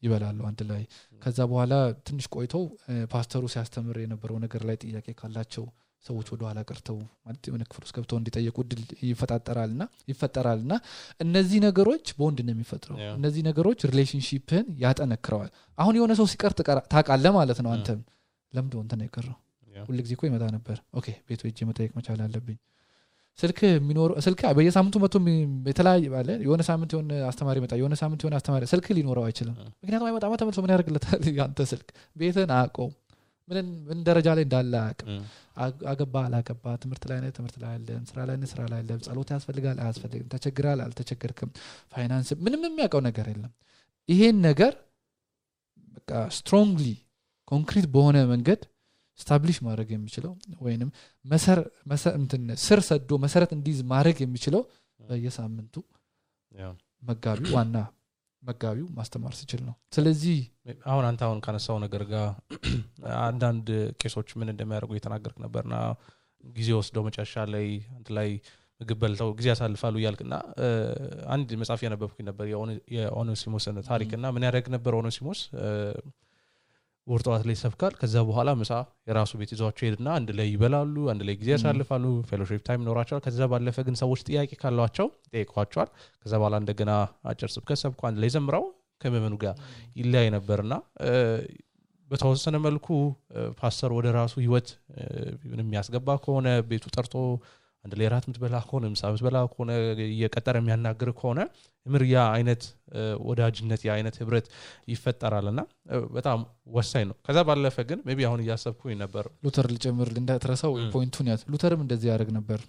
ይበላሉ አንድ ላይ። ከዛ በኋላ ትንሽ ቆይተው ፓስተሩ ሲያስተምር የነበረው ነገር ላይ ጥያቄ ካላቸው ሰዎች ወደ ኋላ ቀርተው ማለት የሆነ ክፍል ውስጥ ገብተው እንዲጠየቁ ድል ይፈጣጠራልና ይፈጠራልና እነዚህ ነገሮች በወንድ ነው የሚፈጥረው። እነዚህ ነገሮች relationship ን ያጠነክረዋል። አሁን የሆነ ሰው ሲቀር ታውቃለህ ማለት ነው አንተም። ለምንድ እንትን ነው የቀረው ሁል ጊዜ እኮ ይመጣ ነበር። okay ቤቱ ሄጄ መጠየቅ መቻል አለብኝ ስልክ የሚኖሩ ስልክ በየሳምንቱ መቶ የተለያየ ባለ የሆነ ሳምንት የሆነ አስተማሪ ይመጣ የሆነ ሳምንት የሆነ አስተማሪ ስልክ ሊኖረው አይችልም። ምክንያቱም አይመጣማ ተመልሶ ምን ያደርግለታል? ያንተ ስልክ ቤትን አያውቀውም። ምን ደረጃ ላይ እንዳለ አያውቅም። አገባ አላገባ ትምህርት ላይ ነህ ትምህርት ላይ አለም ስራ ላይ ነህ ስራ ላይ አለም ጸሎት ያስፈልጋል አያስፈልግም ተቸግራል አልተቸገርክም ፋይናንስ ምንም የሚያውቀው ነገር የለም። ይሄን ነገር በቃ strongly concrete በሆነ መንገድ establish ማድረግ የሚችለው ወይንም ስር ሰዶ መሰረት እንዲይዝ ማድረግ የሚችለው በየሳምንቱ መጋቢው ዋና መጋቢው ማስተማር ሲችል ነው። ስለዚህ አሁን አንተ አሁን ካነሳው ነገር ጋር አንዳንድ ቄሶች ምን እንደሚያደርጉ እየተናገርክ ነበርና ጊዜ ወስደው መጨረሻ ላይ አንድ ላይ ምግብ በልተው ጊዜ ያሳልፋሉ እያልክና አንድ መጽሐፍ ያነበብኩኝ ነበር የኦኔሲሞስን ታሪክ እና ምን ያደርግ ነበር ኦኔሲሞስ ጠዋት ላይ ይሰብካል። ከዛ በኋላ ምሳ የራሱ ቤት ይዟቸው ይሄድና አንድ ላይ ይበላሉ አንድ ላይ ጊዜ ያሳልፋሉ fellowship time ይኖራቸዋል። ከዛ ባለፈ ግን ሰዎች ጥያቄ ካሏቸው ጠይቋቸዋል ከዛ በኋላ እንደገና አጭር ስብከት ሰብኮ አንድ ላይ ዘምረው ከምዕመኑ ጋር ይለያይ ነበርና በተወሰነ መልኩ ፓስተር ወደ ራሱ ህይወት የሚያስገባ ከሆነ ቤቱ ጠርቶ አንድ ላይ ራት ምትበላ ከሆነ ምሳ ምትበላ ከሆነ እየቀጠረ የሚያናግር ከሆነ ምር ያ አይነት ወዳጅነት ያ አይነት ህብረት ይፈጠራል እና በጣም ወሳኝ ነው። ከዛ ባለፈ ግን ቢ አሁን እያሰብኩኝ ነበር። ሉተር ልጨምር እንዳትረሳው point ኡን ያዝ ሉተርም እንደዚህ ያደርግ ነበር።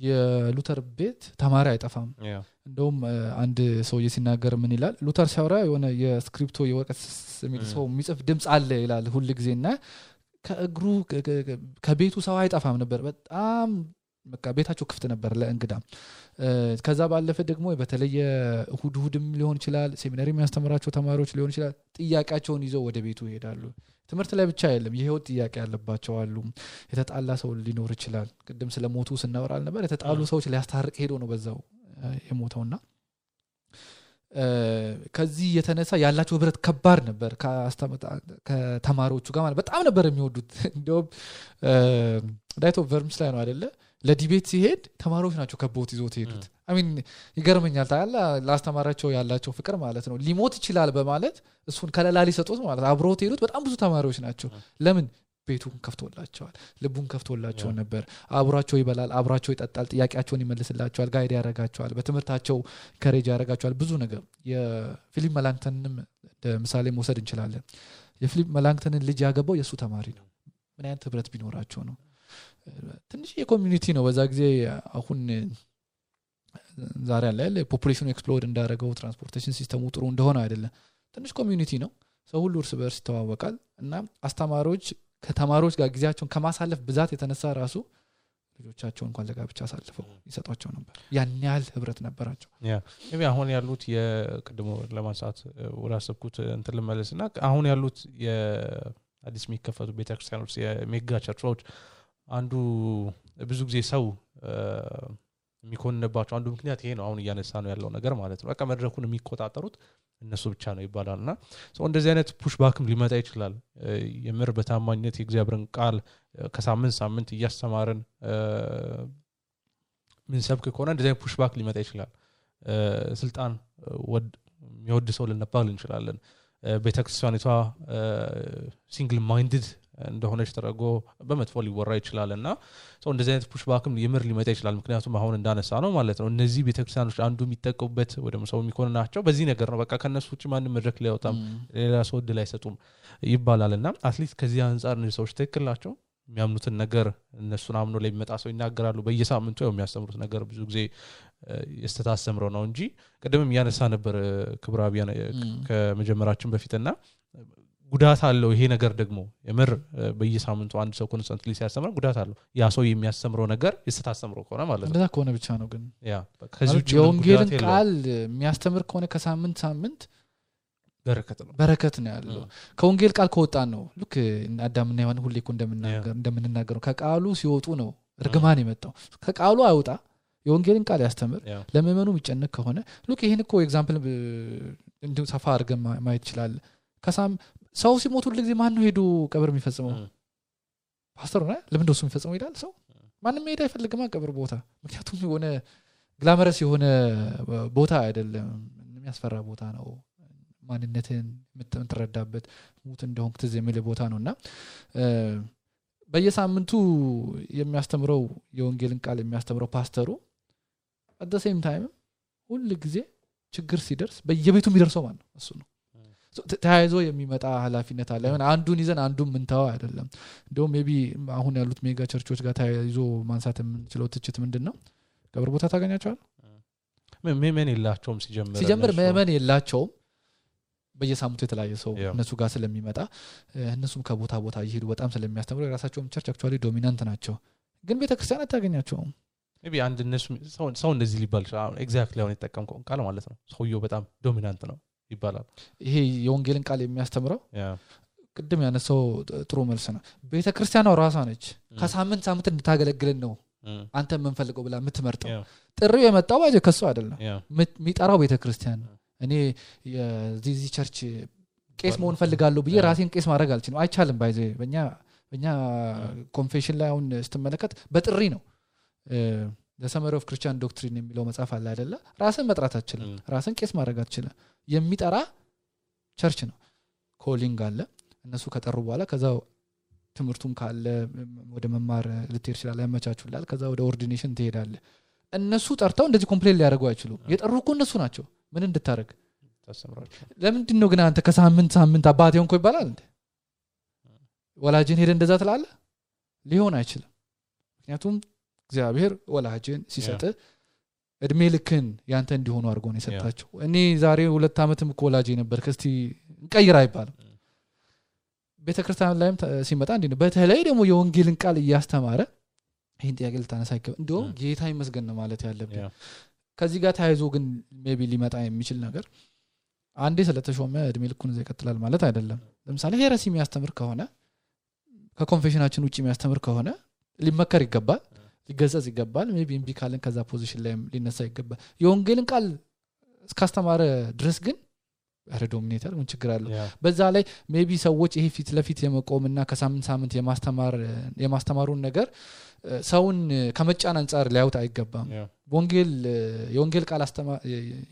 የሉተር ቤት ተማሪ አይጠፋም። እንደውም አንድ ሰውዬ ሲናገር ምን ይላል? ሉተር ሲያወራ የሆነ የስክሪፕቶ የወረቀት የሚል ሰው የሚጽፍ ድምፅ አለ ይላል ሁል ጊዜ እና ከእግሩ ከቤቱ ሰው አይጠፋም ነበር። በጣም በቃ ቤታቸው ክፍት ነበር ለእንግዳ። ከዛ ባለፈ ደግሞ በተለየ እሁድ እሁድም ሊሆን ይችላል ሴሚናሪ የሚያስተምራቸው ተማሪዎች ሊሆን ይችላል ጥያቄያቸውን ይዘው ወደ ቤቱ ይሄዳሉ። ትምህርት ላይ ብቻ የለም የህይወት ጥያቄ ያለባቸው አሉ። የተጣላ ሰው ሊኖር ይችላል። ቅድም ስለ ሞቱ ስናወራ አልነበር የተጣሉ ሰዎች ሊያስታርቅ ሄዶ ነው በዛው የሞተውና። ከዚህ የተነሳ ያላቸው ህብረት ከባድ ነበር ከተማሪዎቹ ጋር ማለት በጣም ነበር የሚወዱት። እንዲሁም ኦፍ ቨርምስ ላይ ነው አደለ ለዲቤት ሲሄድ ተማሪዎች ናቸው ከቦት ይዞት ሄዱት አሚን ይገርመኛል። ታያለ ለአስተማሪያቸው ያላቸው ፍቅር ማለት ነው። ሊሞት ይችላል በማለት እሱን ከለላ ሊሰጡት ማለት አብሮት ሄዱት በጣም ብዙ ተማሪዎች ናቸው። ለምን? ቤቱን ከፍቶላቸዋል ልቡን ከፍቶላቸው ነበር። አብሯቸው ይበላል አብሯቸው ይጠጣል ጥያቄያቸውን ይመልስላቸዋል ጋይድ ያደረጋቸዋል በትምህርታቸው encourage ያደረጋቸዋል ብዙ ነገር የፊሊፕ መላንክተንንም ምሳሌ መውሰድ እንችላለን። የፊሊፕ መላንክተንን ልጅ ያገባው የእሱ ተማሪ ነው። ምን አይነት ህብረት ቢኖራቸው ነው ትንሽ የ community ነው። በዛ ጊዜ አሁን ዛሬ አለ population ኑ explode እንዳደረገው transportation system ሙ ጥሩ እንደሆነ አይደለም። ትንሽ community ነው። ሰው ሁሉ እርስ በርስ ይተዋወቃል። እና አስተማሪዎች ከተማሪዎች ጋር ጊዜያቸውን ከማሳለፍ ብዛት የተነሳ ራሱ ልጆቻቸው እንኳን ለጋብቻ አሳልፈው ይሰጧቸው ነበር። ያን ያህል ህብረት ነበራቸው። አሁን ያሉት የቅድሙን ለማንሳት ወዳሰብኩት እንትን ልመለስ እና አሁን ያሉት የአዲስ የሚከፈቱ ቤተክርስቲያኖች የ mega church ኦች አንዱ ብዙ ጊዜ ሰው የሚኮንንባቸው አንዱ ምክንያት ይሄ ነው። አሁን እያነሳ ነው ያለው ነገር ማለት ነው። በቃ መድረኩን የሚቆጣጠሩት እነሱ ብቻ ነው ይባላል። እና እንደዚህ አይነት push back ም ሊመጣ ይችላል። የምር በታማኝነት የእግዚአብሔርን ቃል ከሳምንት ሳምንት እያስተማርን ምንሰብክ ከሆነ እንደዚህ አይነት push back ሊመጣ ይችላል። ስልጣን የሚወድ ሰው ልንባል እንችላለን። ቤተክርስቲያኒቷ single minded እንደሆነች ተደርጎ በመጥፎ ሊወራ ይችላል እና ሰው እንደዚህ አይነት push back ም የምር ሊመጣ ይችላል። ምክንያቱም አሁን እንዳነሳ ነው ማለት ነው። እነዚህ ቤተክርስቲያኖች አንዱ የሚጠቀሙበት ወደ ሰው የሚኮንናቸው። በዚህ ነገር ነው። በቃ ከእነሱ ውጭ ማንም መድረክ ላይ ያወጣም ሌላ ሰው እድል አይሰጡም ይባላል እና at least ከዚህ አንጻር እነዚህ ሰዎች ትክክል ናቸው። የሚያምኑትን ነገር እነሱን አምኖ ላይ የሚመጣ ሰው ይናገራሉ። በየሳምንቱ ያው የሚያስተምሩት ነገር ብዙ ጊዜ የስህተት አስተምህሮ ነው እንጂ ቅድምም እያነሳ ነበር ክብራቢያን ከመጀመራችን በፊትና ጉዳት አለው። ይሄ ነገር ደግሞ የምር በየሳምንቱ አንድ ሰው constantly ሲያስተምር ጉዳት አለው። ያ ሰው የሚያስተምረው ነገር የስህተት አስተምህሮ ከሆነ ማለት ነው። ከሆነ ብቻ ነው ግን የወንጌልን ቃል የሚያስተምር ከሆነ ከሳምንት ሳምንት በረከት ነው። በረከት ነው ያለው። ከወንጌል ቃል ከወጣን ነው። ልክ አዳምና ሔዋን ሁሌ እኮ እንደምንናገረው ከቃሉ ሲወጡ ነው እርግማን የመጣው። ከቃሉ አይውጣ የወንጌልን ቃል ያስተምር ለምእመኑ የሚጨነቅ ከሆነ look ይህን እኮ example እንዲሁ ሰፋ አድርገን ማየት ይችላል። ከሳም ሰው ሲሞት ሁል ጊዜ ማን ነው ሄዱ ቀብር የሚፈጽመው? ም፣ ፓስተር ሆነ? ለምን እሱ የሚፈጽመው ይላል ሰው? ማንም መሄድ አይፈልግማ ቀብር ቦታ። ምክንያቱም የሆነ glamorous የሆነ ቦታ አይደለም። የሚያስፈራ ቦታ ነው። ማንነትን የምት- የምትረዳበት ሙት እንደሆንክ ትዝ የሚል ቦታ ነው። እና በየሳምንቱ የሚያስተምረው የወንጌልን ቃል የሚያስተምረው ፓስተሩ at the same time ሁል ጊዜ ችግር ሲደርስ በየቤቱ የሚደርሰው ማን ነው እሱ ነው ተያይዞ የሚመጣ ኃላፊነት አለ። ሆነ አንዱን ይዘን አንዱን ምንተዋ አይደለም። እንዲሁም maybe አሁን ያሉት mega church ኦች ጋር ተያይዞ ማንሳት የምንችለው ትችት ምንድን ነው ቀብር ቦታ ታገኛቸዋል ምእመን የላቸውም ሲጀምር ሲጀምር ምእመን የላቸውም። በየሳምንቱ የተለያየ ሰው እነሱ ጋር ስለሚመጣ እነሱም ከቦታ ቦታ እየሄዱ በጣም ስለሚያስተምሩ የራሳቸውም church actually dominant ናቸው። ግን ቤተክርስቲያን አታገኛቸውም። maybe አንድ እነሱ ሰው- እንደዚህ ሊባል ይችላል። exactly አሁን የተጠቀምከውን ቃል ማለት ነው። ሰውየው በጣም dominant ነው ይባላል። ይሄ የወንጌልን ቃል የሚያስተምረው ቅድም ያነሳው ጥ- ጥሩ መልስ ነው። ቤተ ክርስቲያኗ ራሷ ነች። ከሳምንት ሳምንት እንድታገለግልን ነው አንተ የምንፈልገው ብላ የምትመርጠው። ጥሪው የመጣው ባጀ ከሱ አይደለም የሚጠራው ቤተ ክርስቲያን ነው። እኔ የዚህ church ቄስ መሆን ፈልጋለሁ ብዬ ራሴን ቄስ ማድረግ አልችልም። አይቻልም by the way በእኛ confession ላይ አሁን ስትመለከት በጥሪ ነው A Summary of Christian Doctrine የሚለው መጽሐፍ አለ አይደለ? ራስን መጥራት አትችልም። ራስን ቄስ ማድረግ አትችልም። የሚጠራ church ነው። calling አለ። እነሱ ከጠሩ በኋላ ከዛ ትምህርቱም ካለ ወደ መማር ልትሄድ ይችላል ያመቻቹላል ከዛ ወደ ordination ትሄዳለ እነሱ ጠርተው እንደዚህ complain ሊያደርጉ አይችሉም። የጠሩ እኮ እነሱ ናቸው። ምን እንድታደረግ ለምንድን ነው ግን አንተ ከሳምንት ሳምንት አባቴ ሆንኮ ይባላል እንዴ? ወላጅን ሄደ እንደዛ ትላለ ሊሆን አይችልም። ምክንያቱም እግዚአብሔር ወላጅን ሲሰጥ እድሜ ልክን ያንተ እንዲሆኑ አድርጎ ነው የሰጣቸው። እኔ ዛሬ ሁለት ዓመትም እኮ ወላጅ ነበር። እስቲ እንቀይር አይባልም። ቤተክርስቲያን ላይም ሲመጣ እንዲህ ነው። በተለይ ደግሞ የወንጌልን ቃል እያስተማረ ይህን ጥያቄ ልታነሳ ይገባ እንዲሁም ጌታ ይመስገን ነው ማለት ያለብን ከዚህ ጋር ተያይዞ ግን maybe ሊመጣ የሚችል ነገር አንዴ ስለተሾመ እድሜ ልኩን እዛ ይቀጥላል ማለት አይደለም። ለምሳሌ heresy የሚያስተምር ከሆነ ከ confession ኣችን ውጭ የሚያስተምር ከሆነ ሊመከር ይገባል ሊገሰጽ ይገባል። maybe እምቢ ካለን ከዛ position ላይም ሊነሳ ይገባል። የወንጌልን ቃል እስካስተማረ ድረስ ግን ረ dominator ምን ችግር አለው? በዛ ላይ maybe ሰዎች ይሄ ፊት ለፊት የመቆምና ከሳምንት ሳምንት የማስተማሩን ነገር ሰውን ከመጫን አንጻር ሊያዩት አይገባም።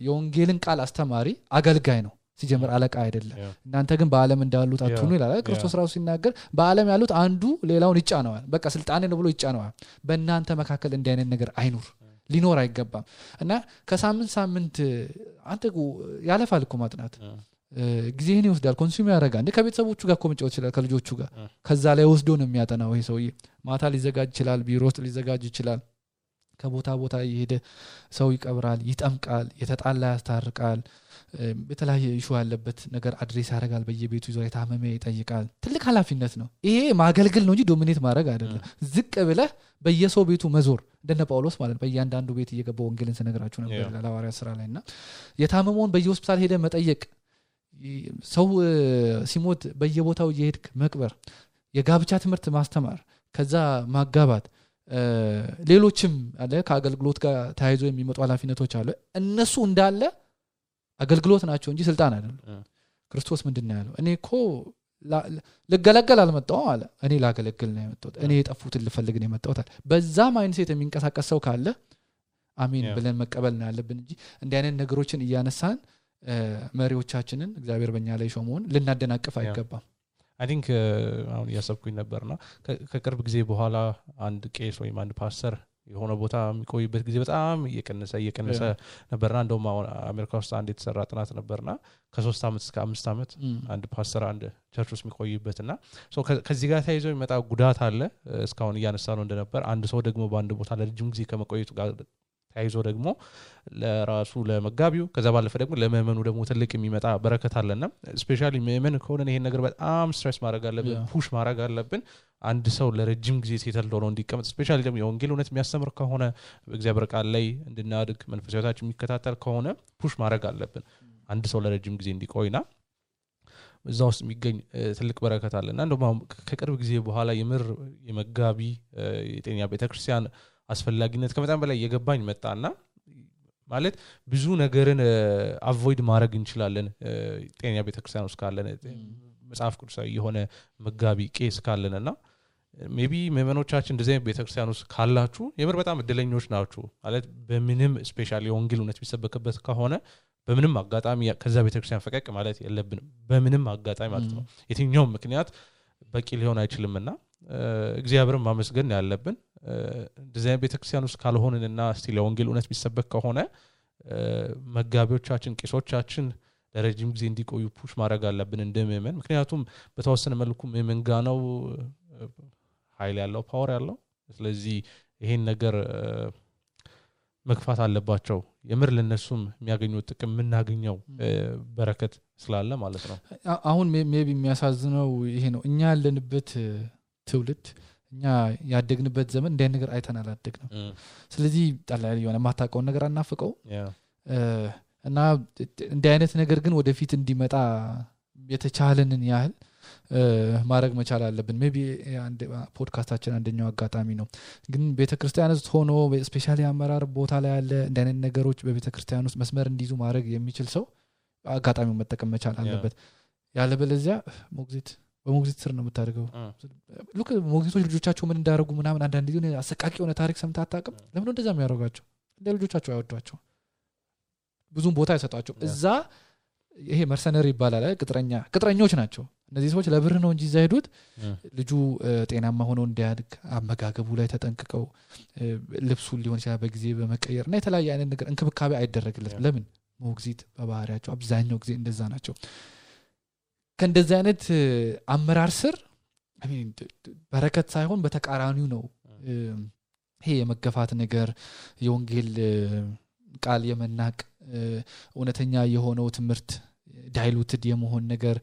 የወንጌልን ቃል አስተማሪ አገልጋይ ነው ሲጀምር አለቃ አይደለም። እናንተ ግን በአለም እንዳሉት አትሁኑ ይላል። ክርስቶስ ራሱ ሲናገር በአለም ያሉት አንዱ ሌላውን ይጫነዋል። በቃ ስልጣኔ ነው ብሎ ይጫነዋል። በእናንተ መካከል እንዲህ አይነት ነገር አይኑር ሊኖር አይገባም። እና ከሳምንት ሳምንት አንተ ያለፋል እኮ ማጥናት። ጊዜህን ይወስዳል ኮንሱም ያደርጋል። እንደ ከቤተሰቦቹ ጋር እኮ መጫወት ይችላል ከልጆቹ ጋር ከዛ ላይ ወስዶ ነው የሚያጠናው ይሄ ሰውዬ። ማታ ሊዘጋጅ ይችላል ቢሮ ውስጥ ሊዘጋጅ ይችላል። ከቦታ ቦታ እየሄደ ሰው ይቀብራል ይጠምቃል የተጣላ ያስታርቃል የተለያየ issue ያለበት ነገር address ያደርጋል በየቤቱ ይዞ የታመመ ይጠይቃል። ትልቅ ኃላፊነት ነው። ይሄ ማገልገል ነው እንጂ dominate ማድረግ አይደለም። ዝቅ ብለህ በየሰው ቤቱ መዞር እንደነ ጳውሎስ ማለት ነው። በእያንዳንዱ ቤት እየገባ ወንጌልን ስነግራችሁ ነበር ሐዋርያት ስራ ላይ እና የታመመውን በየሆስፒታል ሄደ መጠየቅ። ሰው ሲሞት በየቦታው እየሄድክ መቅበር የጋብቻ ትምህርት ማስተማር ከዛ ማጋባት ሌሎችም አለ። ከአገልግሎት ጋር ተያይዞ የሚመጡ ኃላፊነቶች አሉ። እነሱ እንዳለ አገልግሎት ናቸው እንጂ ስልጣን አይደለም ክርስቶስ ምንድን ነው ያለው እኔ እኮ ልገለገል አልመጣሁም አለ እኔ ላገለግል ነው የመጣሁት እኔ የጠፉትን ልፈልግ ነው የመጣሁት አለ በዛ ማይንሴት የሚንቀሳቀስ ሰው ካለ አሜን. ብለን መቀበል ነው ያለብን እንጂ እንዲህ አይነት ነገሮችን እያነሳን መሪዎቻችንን እግዚአብሔር በእኛ ላይ ሾመውን ልናደናቅፍ. አይገባም I think አሁን እያሰብኩኝ ነበርና ከቅርብ ጊዜ በኋላ አንድ ቄስ ወይም አንድ ፓስተር የሆነ ቦታ የሚቆይበት ጊዜ በጣም እየቀነሰ እየቀነሰ ነበርና እንደውም አሁን አሜሪካ ውስጥ አንድ የተሰራ ጥናት ነበርና ከሶስት ዓመት እስከ አምስት ዓመት አንድ ፓስተር አንድ church ውስጥ የሚቆይበት እና ከዚህ ጋር ተያይዞ የሚመጣ ጉዳት አለ። እስካሁን እያነሳ ነው እንደነበር አንድ ሰው ደግሞ በአንድ ቦታ ለረጅም ጊዜ ከመቆየቱ ጋር ተያይዞ ደግሞ ለራሱ ለመጋቢው ከዛ ባለፈ ደግሞ ለምእመኑ ደግሞ ትልቅ የሚመጣ በረከት አለና especially ምእመን ከሆነን ይሄን ነገር በጣም stress ማድረግ አለብን. push ማድረግ አለብን አንድ ሰው ለረጅም ጊዜ settle ሆኖ እንዲቀመጥ especially ደግሞ የወንጌል እውነት የሚያስተምር ከሆነ በእግዚአብሔር ቃል ላይ እንድናድግ መንፈሳዊ ሕይወታችን የሚከታተል ከሆነ push ማድረግ አለብን አንድ ሰው ለረጅም ጊዜ እንዲቆይና እዛ ውስጥ የሚገኝ ትልቅ በረከት አለ እና እንደውም ከቅርብ ጊዜ በኋላ የምር የመጋቢ የጤና ቤተክርስቲያን አስፈላጊነት ከመጠን በላይ እየገባኝ መጣና ማለት ብዙ ነገርን avoid ማድረግ እንችላለን። ጤና ቤተክርስቲያን ውስጥ ካለን መጽሐፍ ቅዱሳዊ የሆነ መጋቢ ቄስ ካለን እና maybe ምዕመኖቻችን እንደዚህ አይነት ቤተክርስቲያን ውስጥ ካላችሁ የምር በጣም እድለኞች ናችሁ ማለት በምንም especially የወንጌል እውነት የሚሰበክበት ከሆነ በምንም አጋጣሚ ከዛ ቤተክርስቲያን ፈቀቅ ማለት የለብንም። በምንም አጋጣሚ ማለት ነው። የትኛውም ምክንያት በቂ ሊሆን አይችልምና እግዚአብሔርን ማመስገን ያለብን እንደዚህ አይነት ቤተክርስቲያን ውስጥ ካልሆንንና still የወንጌል እውነት የሚሰበክ ከሆነ መጋቢዎቻችን ቄሶቻችን ለረጅም ጊዜ እንዲቆዩ push ማድረግ አለብን እንደ ምእመን። ምክንያቱም በተወሰነ መልኩ ምእመን ጋ ነው ሀይል ያለው power ያለው። ስለዚህ ይሄን ነገር መግፋት አለባቸው። የምር ለነሱም የሚያገኙት ጥቅም የምናገኘው በረከት ስላለ ማለት ነው። አሁን maybe የሚያሳዝነው ይሄ ነው። እኛ ያለንበት ትውልድ እኛ ያደግንበት ዘመን እንዲህ ነገር አይተን አላደግንም። ስለዚህ ጠላ የሆነ የማታውቀውን ነገር አናፍቀው እና እንዲህ አይነት ነገር ግን ወደፊት እንዲመጣ የተቻለንን ያህል ማድረግ መቻል አለብን። maybe ፖድካስታችን አንደኛው አጋጣሚ ነው። ግን ቤተ ክርስቲያን ውስጥ ሆኖ especially አመራር ቦታ ላይ ያለ እንዲህ አይነት ነገሮች በቤተ ክርስቲያን ውስጥ መስመር እንዲይዙ ማድረግ የሚችል ሰው አጋጣሚውን መጠቀም መቻል አለበት። ያለበለዚያ ሞግዚት በሞግዚት ስር ነው የምታደርገው? ሉክ ሞግዚቶች ልጆቻቸው ምን እንዳደረጉ ምናምን አንዳንድ ጊዜ አሰቃቂ የሆነ ታሪክ ሰምተህ አታውቅም? ለምን እንደዛ የሚያደርጓቸው? እንደ ልጆቻቸው አይወዷቸው ብዙም ቦታ አይሰጧቸው. እዛ ይሄ መርሰነሪ ይባላል? ቅጥረኛ ቅጥረኞች ናቸው። እነዚህ ሰዎች ለብር ነው እንጂ እዛ ሄዱት ልጁ ጤናማ ሆኖ እንዲያድግ አመጋገቡ ላይ ተጠንቅቀው እ፣ ልብሱን ሊሆን ይችላል በጊዜ በመቀየር እና የተለያየ አይነት ነገር እንክብካቤ አይደረግለትም. ለምን? ሞግዚት በባህሪያቸው አብዛኛው ጊዜ እንደዛ ናቸው ከእንደዚህ አይነት አመራር ስር በረከት ሳይሆን በተቃራኒው ነው ይሄ የመገፋት ነገር የወንጌል ቃል የመናቅ እውነተኛ የሆነው ትምህርት diluted የመሆን ነገር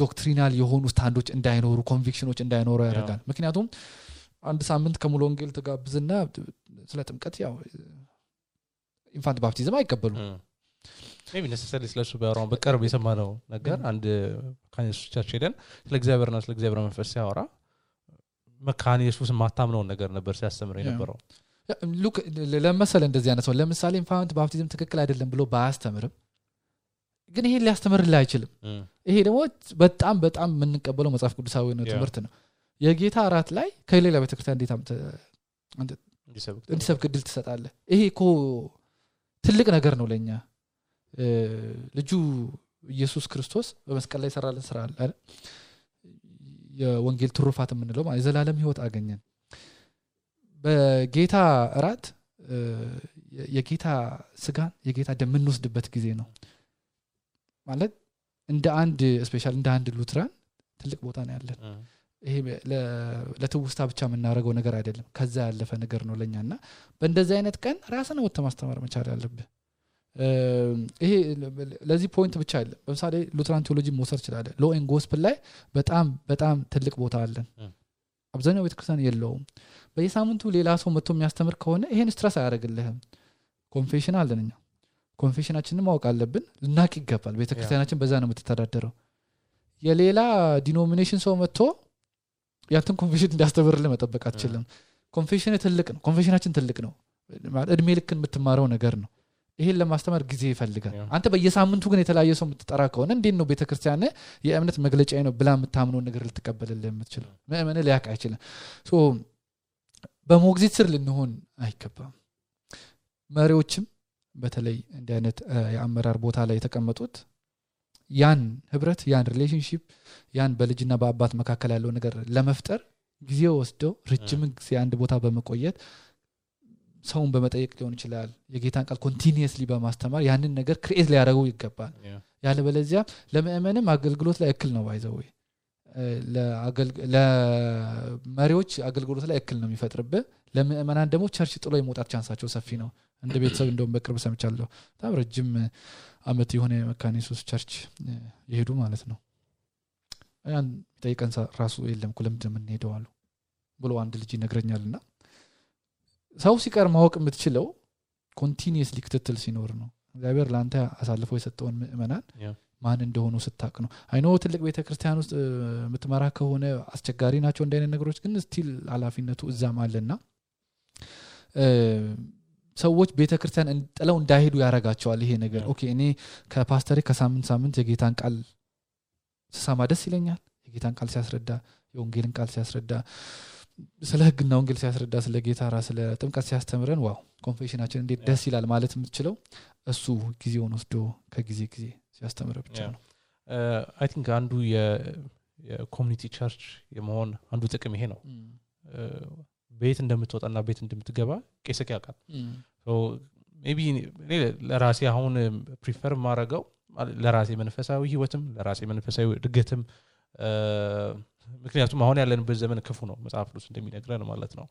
doctrinal የሆኑ stand ኦች እንዳይኖሩ conviction ኦች እንዳይኖሩ ያደርጋል። ምክንያቱም አንድ ሳምንት ከሙሉ ወንጌል ትጋብዝና ስለ ጥምቀት ያው ኢንፋንት ባፕቲዝም አይቀበሉም ቢ ነሰሰሪ ስለሱ ቢያወራውን በቅርብ የሰማነው ነገር አንድ ኢየሱሶቻችን ሄደን ስለ እግዚአብሔርና ስለ እግዚአብሔር መንፈስ ሲያወራ መካነ ኢየሱስ የማታምነውን ነገር ነበር ሲያስተምር የነበረው። ሉክ ለመሰለ እንደዚህ አይነት ሰው ለምሳሌ ኢንፋንት ባፕቲዝም ትክክል አይደለም ብሎ ባያስተምርም ግን ይሄን ሊያስተምርልህ አይችልም። ይሄ ደግሞ በጣም በጣም የምንቀበለው መጽሐፍ ቅዱሳዊ ነው. ትምህርት ነው። የጌታ እራት ላይ ከሌላ ቤተክርስቲያን እንዴት እንዲሰብክ እድል ትሰጣለህ? ይሄ እኮ ትልቅ ነገር ነው ለእኛ ልጁ ኢየሱስ ክርስቶስ በመስቀል ላይ የሰራልን ስራ አለ? የወንጌል ትሩፋት የምንለው የዘላለም ህይወት አገኘን። በጌታ እራት የጌታ ስጋን የጌታ ደም የምንወስድበት ጊዜ ነው። ማለት እንደ አንድ ስፔሻል እንደ አንድ ሉትራን ትልቅ ቦታ ነው ያለን። ይሄ ለትውስታ ብቻ የምናደርገው ነገር አይደለም። ከዛ ያለፈ ነገር ነው ለእኛ እና በእንደዚህ አይነት ቀን ራስን ወጥተህ ማስተማር መቻል ያለብህ ይሄ ለዚህ ፖይንት ብቻ አለ ለምሳሌ ሉትራን ቴዎሎጂ መውሰድ ይችላለ ሎ ኤን ጎስፕል ላይ በጣም በጣም ትልቅ ቦታ አለን አብዛኛው ቤተክርስቲያን የለውም። በየሳምንቱ ሌላ ሰው መጥቶ የሚያስተምር ከሆነ ይሄን ስትረስ አያደርግልህም። confession አለን እኛ። confession ኣችንን ማወቅ አለብን። ልናውቅ ይገባል። ቤተክርስቲያናችን በዛ ነው የምትተዳደረው። የሌላ denomination ሰው መጥቶ ያንተን confession እንዲያስተምርልህ መጠበቅ አትችልም። confession ትልቅ ነው። confession ኣችን ትልቅ ነው። እድሜ ልክን የምትማረው ነገር ነው ይሄን ለማስተማር ጊዜ ይፈልጋል. አንተ በየሳምንቱ ግን የተለያየ ሰው የምትጠራ ከሆነ እንዴት ነው ቤተክርስቲያን የእምነት መግለጫ ነው ብላ የምታምነውን ነገር ልትቀበልልህ የምትችለው? ምእመን ሊያውቅ አይችልም። በሞግዚት ስር ልንሆን አይገባም። መሪዎችም በተለይ እንዲህ አይነት የአመራር ቦታ ላይ የተቀመጡት ያን ህብረት ያን relationship ያን በልጅና በአባት መካከል ያለው ነገር ለመፍጠር ጊዜ ወስደው ረጅምን ጊዜ አንድ ቦታ በመቆየት ሰውን በመጠየቅ ሊሆን ይችላል የጌታን ቃል continuously በማስተማር ያንን ነገር create ሊያደርጉ ይገባል. ያለበለዚያ ለምእመንም አገልግሎት ላይ እክል ነው ባይዘው ለመሪዎች አገልግሎት ላይ እክል ነው የሚፈጥርብህ። ለምእመናን ደግሞ church ጥሎ የመውጣት chance ኣቸው ሰፊ ነው። እንደ ቤተሰብ እንደውም በቅርብ ሰምቻለሁ። በጣም ረጅም አመት የሆነ ኢየሱስ church የሄዱ ማለት ነው። ያን ጠይቀን ራሱ የለም ነው የምንሄደው አሉ ብሎ አንድ ልጅ ይነግረኛል እና ሰው ሲቀር ማወቅ የምትችለው continuously ክትትል ሲኖር ነው እግዚአብሔር ለአንተ አሳልፎ የሰጠውን ምእመናን. ማን እንደሆኑ ስታውቅ ነው I know ትልቅ ቤተ ክርስቲያን ውስጥ የምትመራ ከሆነ አስቸጋሪ ናቸው እንደ አይነት ነገሮች ግን still ኃላፊነቱ እዛም አለና ሰዎች ቤተ ክርስቲያን ጥለው እንዳይሄዱ ያደርጋቸዋል ይሄ ነገር. okay እኔ ከፓስተሬ ከሳምንት ሳምንት የጌታን ቃል ስሰማ ደስ ይለኛል የጌታን ቃል ሲያስረዳ የወንጌልን ቃል ሲያስረዳ ስለ ህግና ወንጌል ሲያስረዳ ስለ ጌታ ራት ስለ ጥምቀት ሲያስተምረን wow! confession ኣችን እንዴት ደስ ይላል ማለት የምትችለው እሱ ጊዜውን ወስዶ ከጊዜ ጊዜ ሲያስተምረ ብቻ. ነው። I think አንዱ የ community church የመሆን አንዱ ጥቅም ይሄ ነው። እ፣ ቤት እንደምትወጣና ቤት እንደምትገባ ቄስክ ያውቃል። maybe ለራሴ አሁን prefer የማረገው ለራሴ መንፈሳዊ ህይወትም ለራሴ መንፈሳዊ እድገትም እ፣ ምክንያቱም አሁን ያለንበት ዘመን ክፉ ነው መጽሐፍ ቅዱስ እንደሚነግረን ማለት ነው።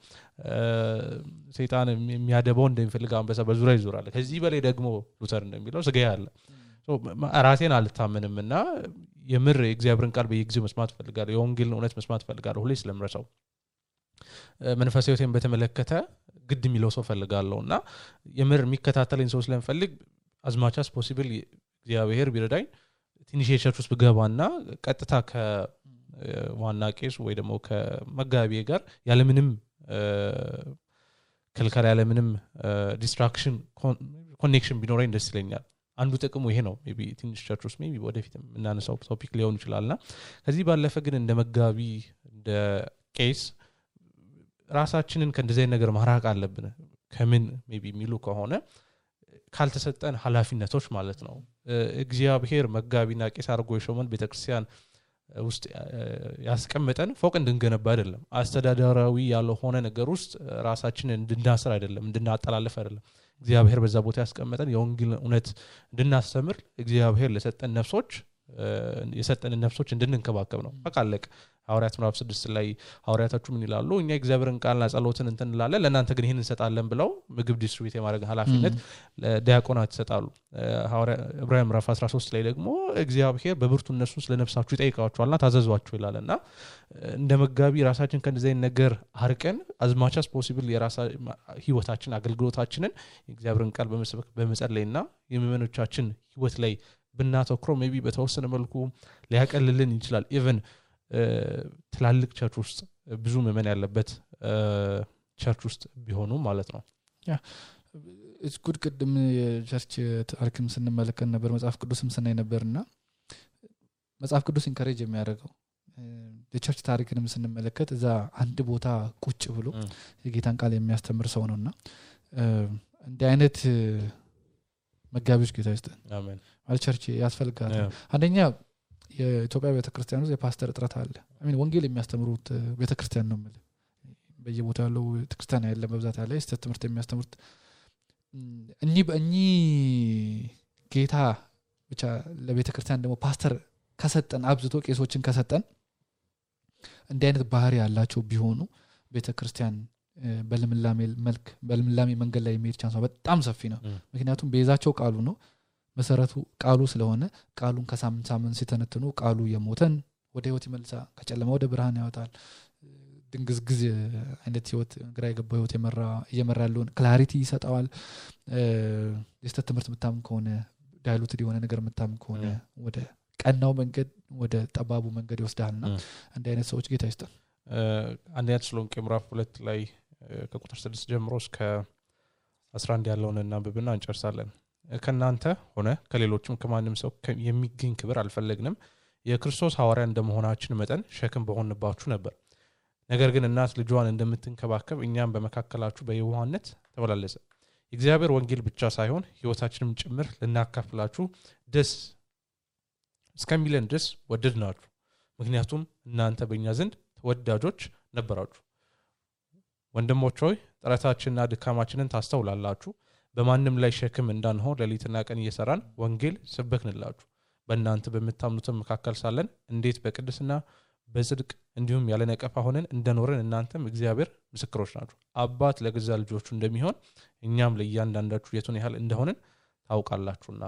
ሰይጣን የሚያደበው እንደሚፈልግ አንበሳ በዙሪያ ይዞራል። ከዚህ በላይ ደግሞ ሉተር እንደሚለው ስጋ አለ። ራሴን አላምንም እና የምር የእግዚአብሔርን ቃል በየጊዜው መስማት ፈልጋለሁ የወንጌልን እውነት መስማት ፈልጋለሁ ሁሌ ስለምረሰው መንፈሳዊ በተመለከተ ግድ የሚለው ሰው ፈልጋለሁ እና የምር የሚከታተለኝ ሰው ስለምፈልግ as much as possible እግዚአብሔር ቢረዳኝ ትንሽ የ church ውስጥ ብገባና ቀጥታ ከዋና ቄስ ወይ ደግሞ ከመጋቢ ጋር ያለምንም ክልከላ ያለምንም distraction connection ቢኖረኝ ደስ ይለኛል። አንዱ ጥቅሙ ይሄ ነው። maybe ትንሽ church ውስጥ maybe ወደፊት የምናነሳው topic ሊሆን ይችላል። ና ከዚህ ባለፈ ግን እንደ መጋቢ እንደ ቄስ ራሳችንን ከእንደዚህ ነገር ማራቅ አለብን። ከምን maybe የሚሉ ከሆነ ካልተሰጠን ኃላፊነቶች ማለት ነው። እግዚአብሔር መጋቢና ቄስ አድርጎ የሾመን ቤተክርስቲያን ውስጥ ያስቀመጠን ፎቅ እንድንገነባ አይደለም። አስተዳደራዊ ያልሆነ ነገር ውስጥ ራሳችንን እንድናስር አይደለም እንድናጠላልፍ አይደለም። እግዚአብሔር በዛ ቦታ ያስቀመጠን የወንጌል እውነት እንድናስተምር እግዚአብሔር ለሰጠን ነፍሶች የሰጠንን ነፍሶች እንድንንከባከብ ነው። በቃ ሐዋርያት ምዕራፍ ስድስት ላይ ሐዋርያቶቹ ምን ይላሉ? እኛ እግዚአብሔርን ቃልና ጸሎትን እንትን እንላለን ለእናንተ ግን ይህን እንሰጣለን ብለው ምግብ distribute የማድረግ ኃላፊነት ለዲያቆናት ይሰጣሉ። ዕብራውያን ምዕራፍ 13 ላይ ደግሞ እግዚአብሔር በብርቱ እነሱን ስለ ነፍሳችሁ ይጠይቃችኋልና ታዘዟቸው ይላል። እና እንደ መጋቢ ራሳችን ከእንደዚህ አይነት ነገር አርቀን as much as possible የራሳችን ህይወታችን አገልግሎታችንን የእግዚአብሔርን ቃል በመስበክ በመጸለይ ና የምዕመኖቻችን ህይወት ላይ ብናተኩሮ maybe በተወሰነ መልኩ ሊያቀልልን ይችላል። even ትላልቅ church ውስጥ ብዙ ምዕመን ያለበት church ውስጥ ቢሆኑ ማለት ነው። good ቅድም የ church ታሪክም ስንመለከት ነበር መጽሐፍ ቅዱስም ስናይ ነበር እና መጽሐፍ ቅዱስ encourage የሚያደርገው የ church ታሪክንም ስንመለከት እዛ አንድ ቦታ ቁጭ ብሎ የጌታን ቃል የሚያስተምር ሰው ነው እና እንዲህ አይነት መጋቢዎች ጌታ ይስጠን ማለት church ያስፈልጋል አንደኛ የኢትዮጵያ ቤተክርስቲያን ውስጥ የፓስተር እጥረት አለ። ወንጌል የሚያስተምሩት ቤተክርስቲያን ነው የምልህ። በየቦታው ያለው ቤተክርስቲያን ያለ በብዛት ያለ የስተት ትምህርት የሚያስተምሩት እኚህ በእኚህ ጌታ ብቻ ለቤተክርስቲያን ደግሞ ፓስተር ከሰጠን አብዝቶ ቄሶችን ከሰጠን እንዲህ አይነት ባህሪ ያላቸው ቢሆኑ ቤተ ክርስቲያን እ፣ በልምላሜ መልክ በልምላሜ መንገድ ላይ የሚሄድ ቻንሷ በጣም ሰፊ ነው። ምክንያቱም ቤዛቸው ቃሉ ነው መሰረቱ ቃሉ ስለሆነ ቃሉን ከሳምንት ሳምንት ሲተነትኑ ቃሉ የሞተን ወደ ህይወት ይመልሳል ከጨለማ ወደ ብርሃን ያወጣል። ድንግዝግዝ አይነት ህይወት ግራ የገባው ህይወት የመራ- እየመራ ያለውን clarity ይሰጠዋል። የስህተት ትምህርት የምታምን ከሆነ diluted የሆነ ነገር የምታምን ከሆነ ወደ ቀናው መንገድ ወደ ጠባቡ መንገድ ይወስዳልና እንዲህ አይነት ሰዎች ጌታ ይስጠን አንደኛ ተሰሎንቄ ምዕራፍ ሁለት ላይ ከቁጥር ስድስት ጀምሮ እስከ አስራ አንድ ያለውን እናንብብና እንጨርሳለን ከእናንተ ሆነ ከሌሎችም ከማንም ሰው የሚገኝ ክብር አልፈለግንም። የክርስቶስ ሐዋርያ እንደመሆናችን መጠን ሸክም በሆንባችሁ ነበር። ነገር ግን እናት ልጇን እንደምትንከባከብ እኛም በመካከላችሁ በየዋህነት ተመላለሰ። የእግዚአብሔር ወንጌል ብቻ ሳይሆን ህይወታችንም ጭምር ልናካፍላችሁ ደስ እስከሚለን ድረስ ወደድናችሁ። ምክንያቱም እናንተ በእኛ ዘንድ ተወዳጆች ነበራችሁ። ወንድሞች ሆይ ጥረታችንና ድካማችንን ታስተውላላችሁ በማንም ላይ ሸክም እንዳንሆን ሌሊትና ቀን እየሰራን ወንጌል ሰበክንላችሁ በእናንተ በምታምኑትም መካከል ሳለን እንዴት በቅድስና በጽድቅ እንዲሁም ያለ ነቀፋ ሆነን እንደኖረን እናንተም እግዚአብሔር ምስክሮች ናችሁ። አባት ለገዛ ልጆቹ እንደሚሆን እኛም ለእያንዳንዳችሁ የቱን ያህል እንደሆንን ታውቃላችሁና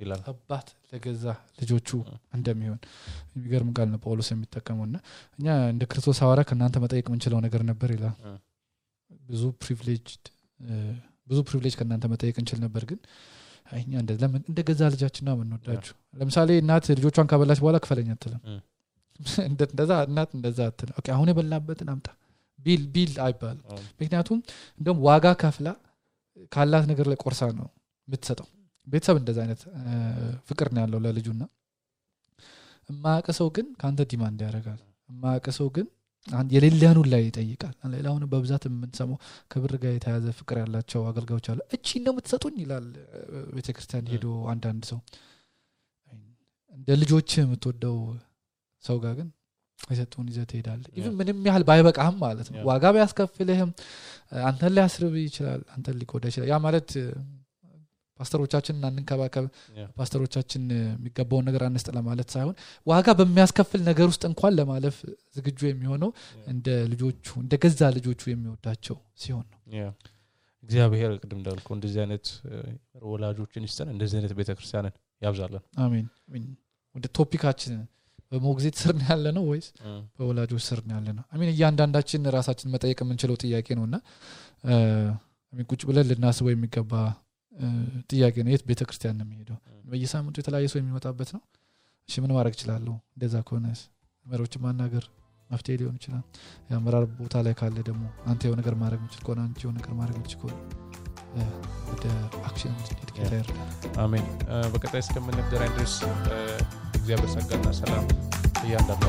ይላል። አባት ለገዛ ልጆቹ እንደሚሆን የሚገርም ቃል ነው ጳውሎስ የሚጠቀመውና እኛ እንደ ክርስቶስ ሐዋርያ ከእናንተ መጠየቅ የምንችለው ነገር ነበር ይላል። ብዙ privilege ብዙ privilege ከእናንተ መጠየቅ እንችል ነበር ግን እኛ እንደ ለምን እንደ ገዛ ልጃችን ነው የምንወዳችሁ። ለምሳሌ እናት ልጆቿን ካበላች በኋላ ክፈለኝ አትልም። እንደዛ እናት እንደዛ አትልም። አሁን የበላበትን አምጣ። bill bill አይባልም። ምክንያቱም እንደውም ዋጋ ከፍላ ካላት ነገር ላይ ቆርሳ ነው የምትሰጠው። ቤተሰብ እንደዚ አይነት ፍቅር ነው ያለው ለልጁና። እማያውቅ ሰው ግን ከአንተ demand ያደርጋል። እማያውቅ ሰው ግን የሌለህን ላይ ይጠይቃል። ሌላውን በብዛት የምንሰማው ከብር ጋር የተያዘ ፍቅር ያላቸው አገልጋዮች አሉ። እቺ ነው የምትሰጡኝ? ይላል ቤተክርስቲያን ሄዶ አንዳንድ ሰው። እንደ ልጆች የምትወደው ሰው ጋር ግን የሰጡን ይዘህ ትሄዳለህ even ምንም ያህል ባይበቃህም ማለት ነው። ዋጋ ቢያስከፍልህም አንተን ሊያስርብ ይችላል አንተን ሊጎዳ ይችላል። ያ ማለት እ፣ ፓስተሮቻችንን አንንከባከብ ያ። ፓስተሮቻችን የሚገባውን ነገር አንስጥ ለማለት ሳይሆን ዋጋ በሚያስከፍል ነገር ውስጥ እንኳን ለማለፍ ዝግጁ የሚሆነው እንደ ልጆቹ እንደ ገዛ ልጆቹ የሚወዳቸው ሲሆን ነው። እግዚአብሔር ቅድም እንዳልኩ እንደዚህ አይነት ወላጆችን ይስጠን እንደዚህ አይነት ቤተክርስቲያንን ያብዛለን አሜን ወደ ቶፒካችን በሞግዚት ስር ነው ያለ ነው ወይስ በወላጆች ስር ነው ያለ ነው አሚን እያንዳንዳችን ራሳችን መጠየቅ የምንችለው ጥያቄ ነው እና ቁጭ ብለን ልናስበው የሚገባ ጥያቄ ነው የት ቤተ ክርስቲያን ነው የሚሄደው? በየሳምንቱ የተለያየ ሰው የሚመጣበት ነው? እሺ ምን ማድረግ እችላለሁ? እንደዛ ከሆነ መሪዎችን ማናገር መፍትሄ ሊሆን ይችላል። የአመራር ቦታ ላይ ካለ ደግሞ አንተ የሆነ ነገር ማድረግ ምችል ከሆነ አንቺ የሆነ ነገር ማድረግ ምችል ከሆነ ወደ አክሽን እንድንሄድ ጌታ ይርዳል። አሜን። በቀጣይ እስከምንገናኝ ድረስ እግዚአብሔር ጸጋና ሰላም እያንዳንዱ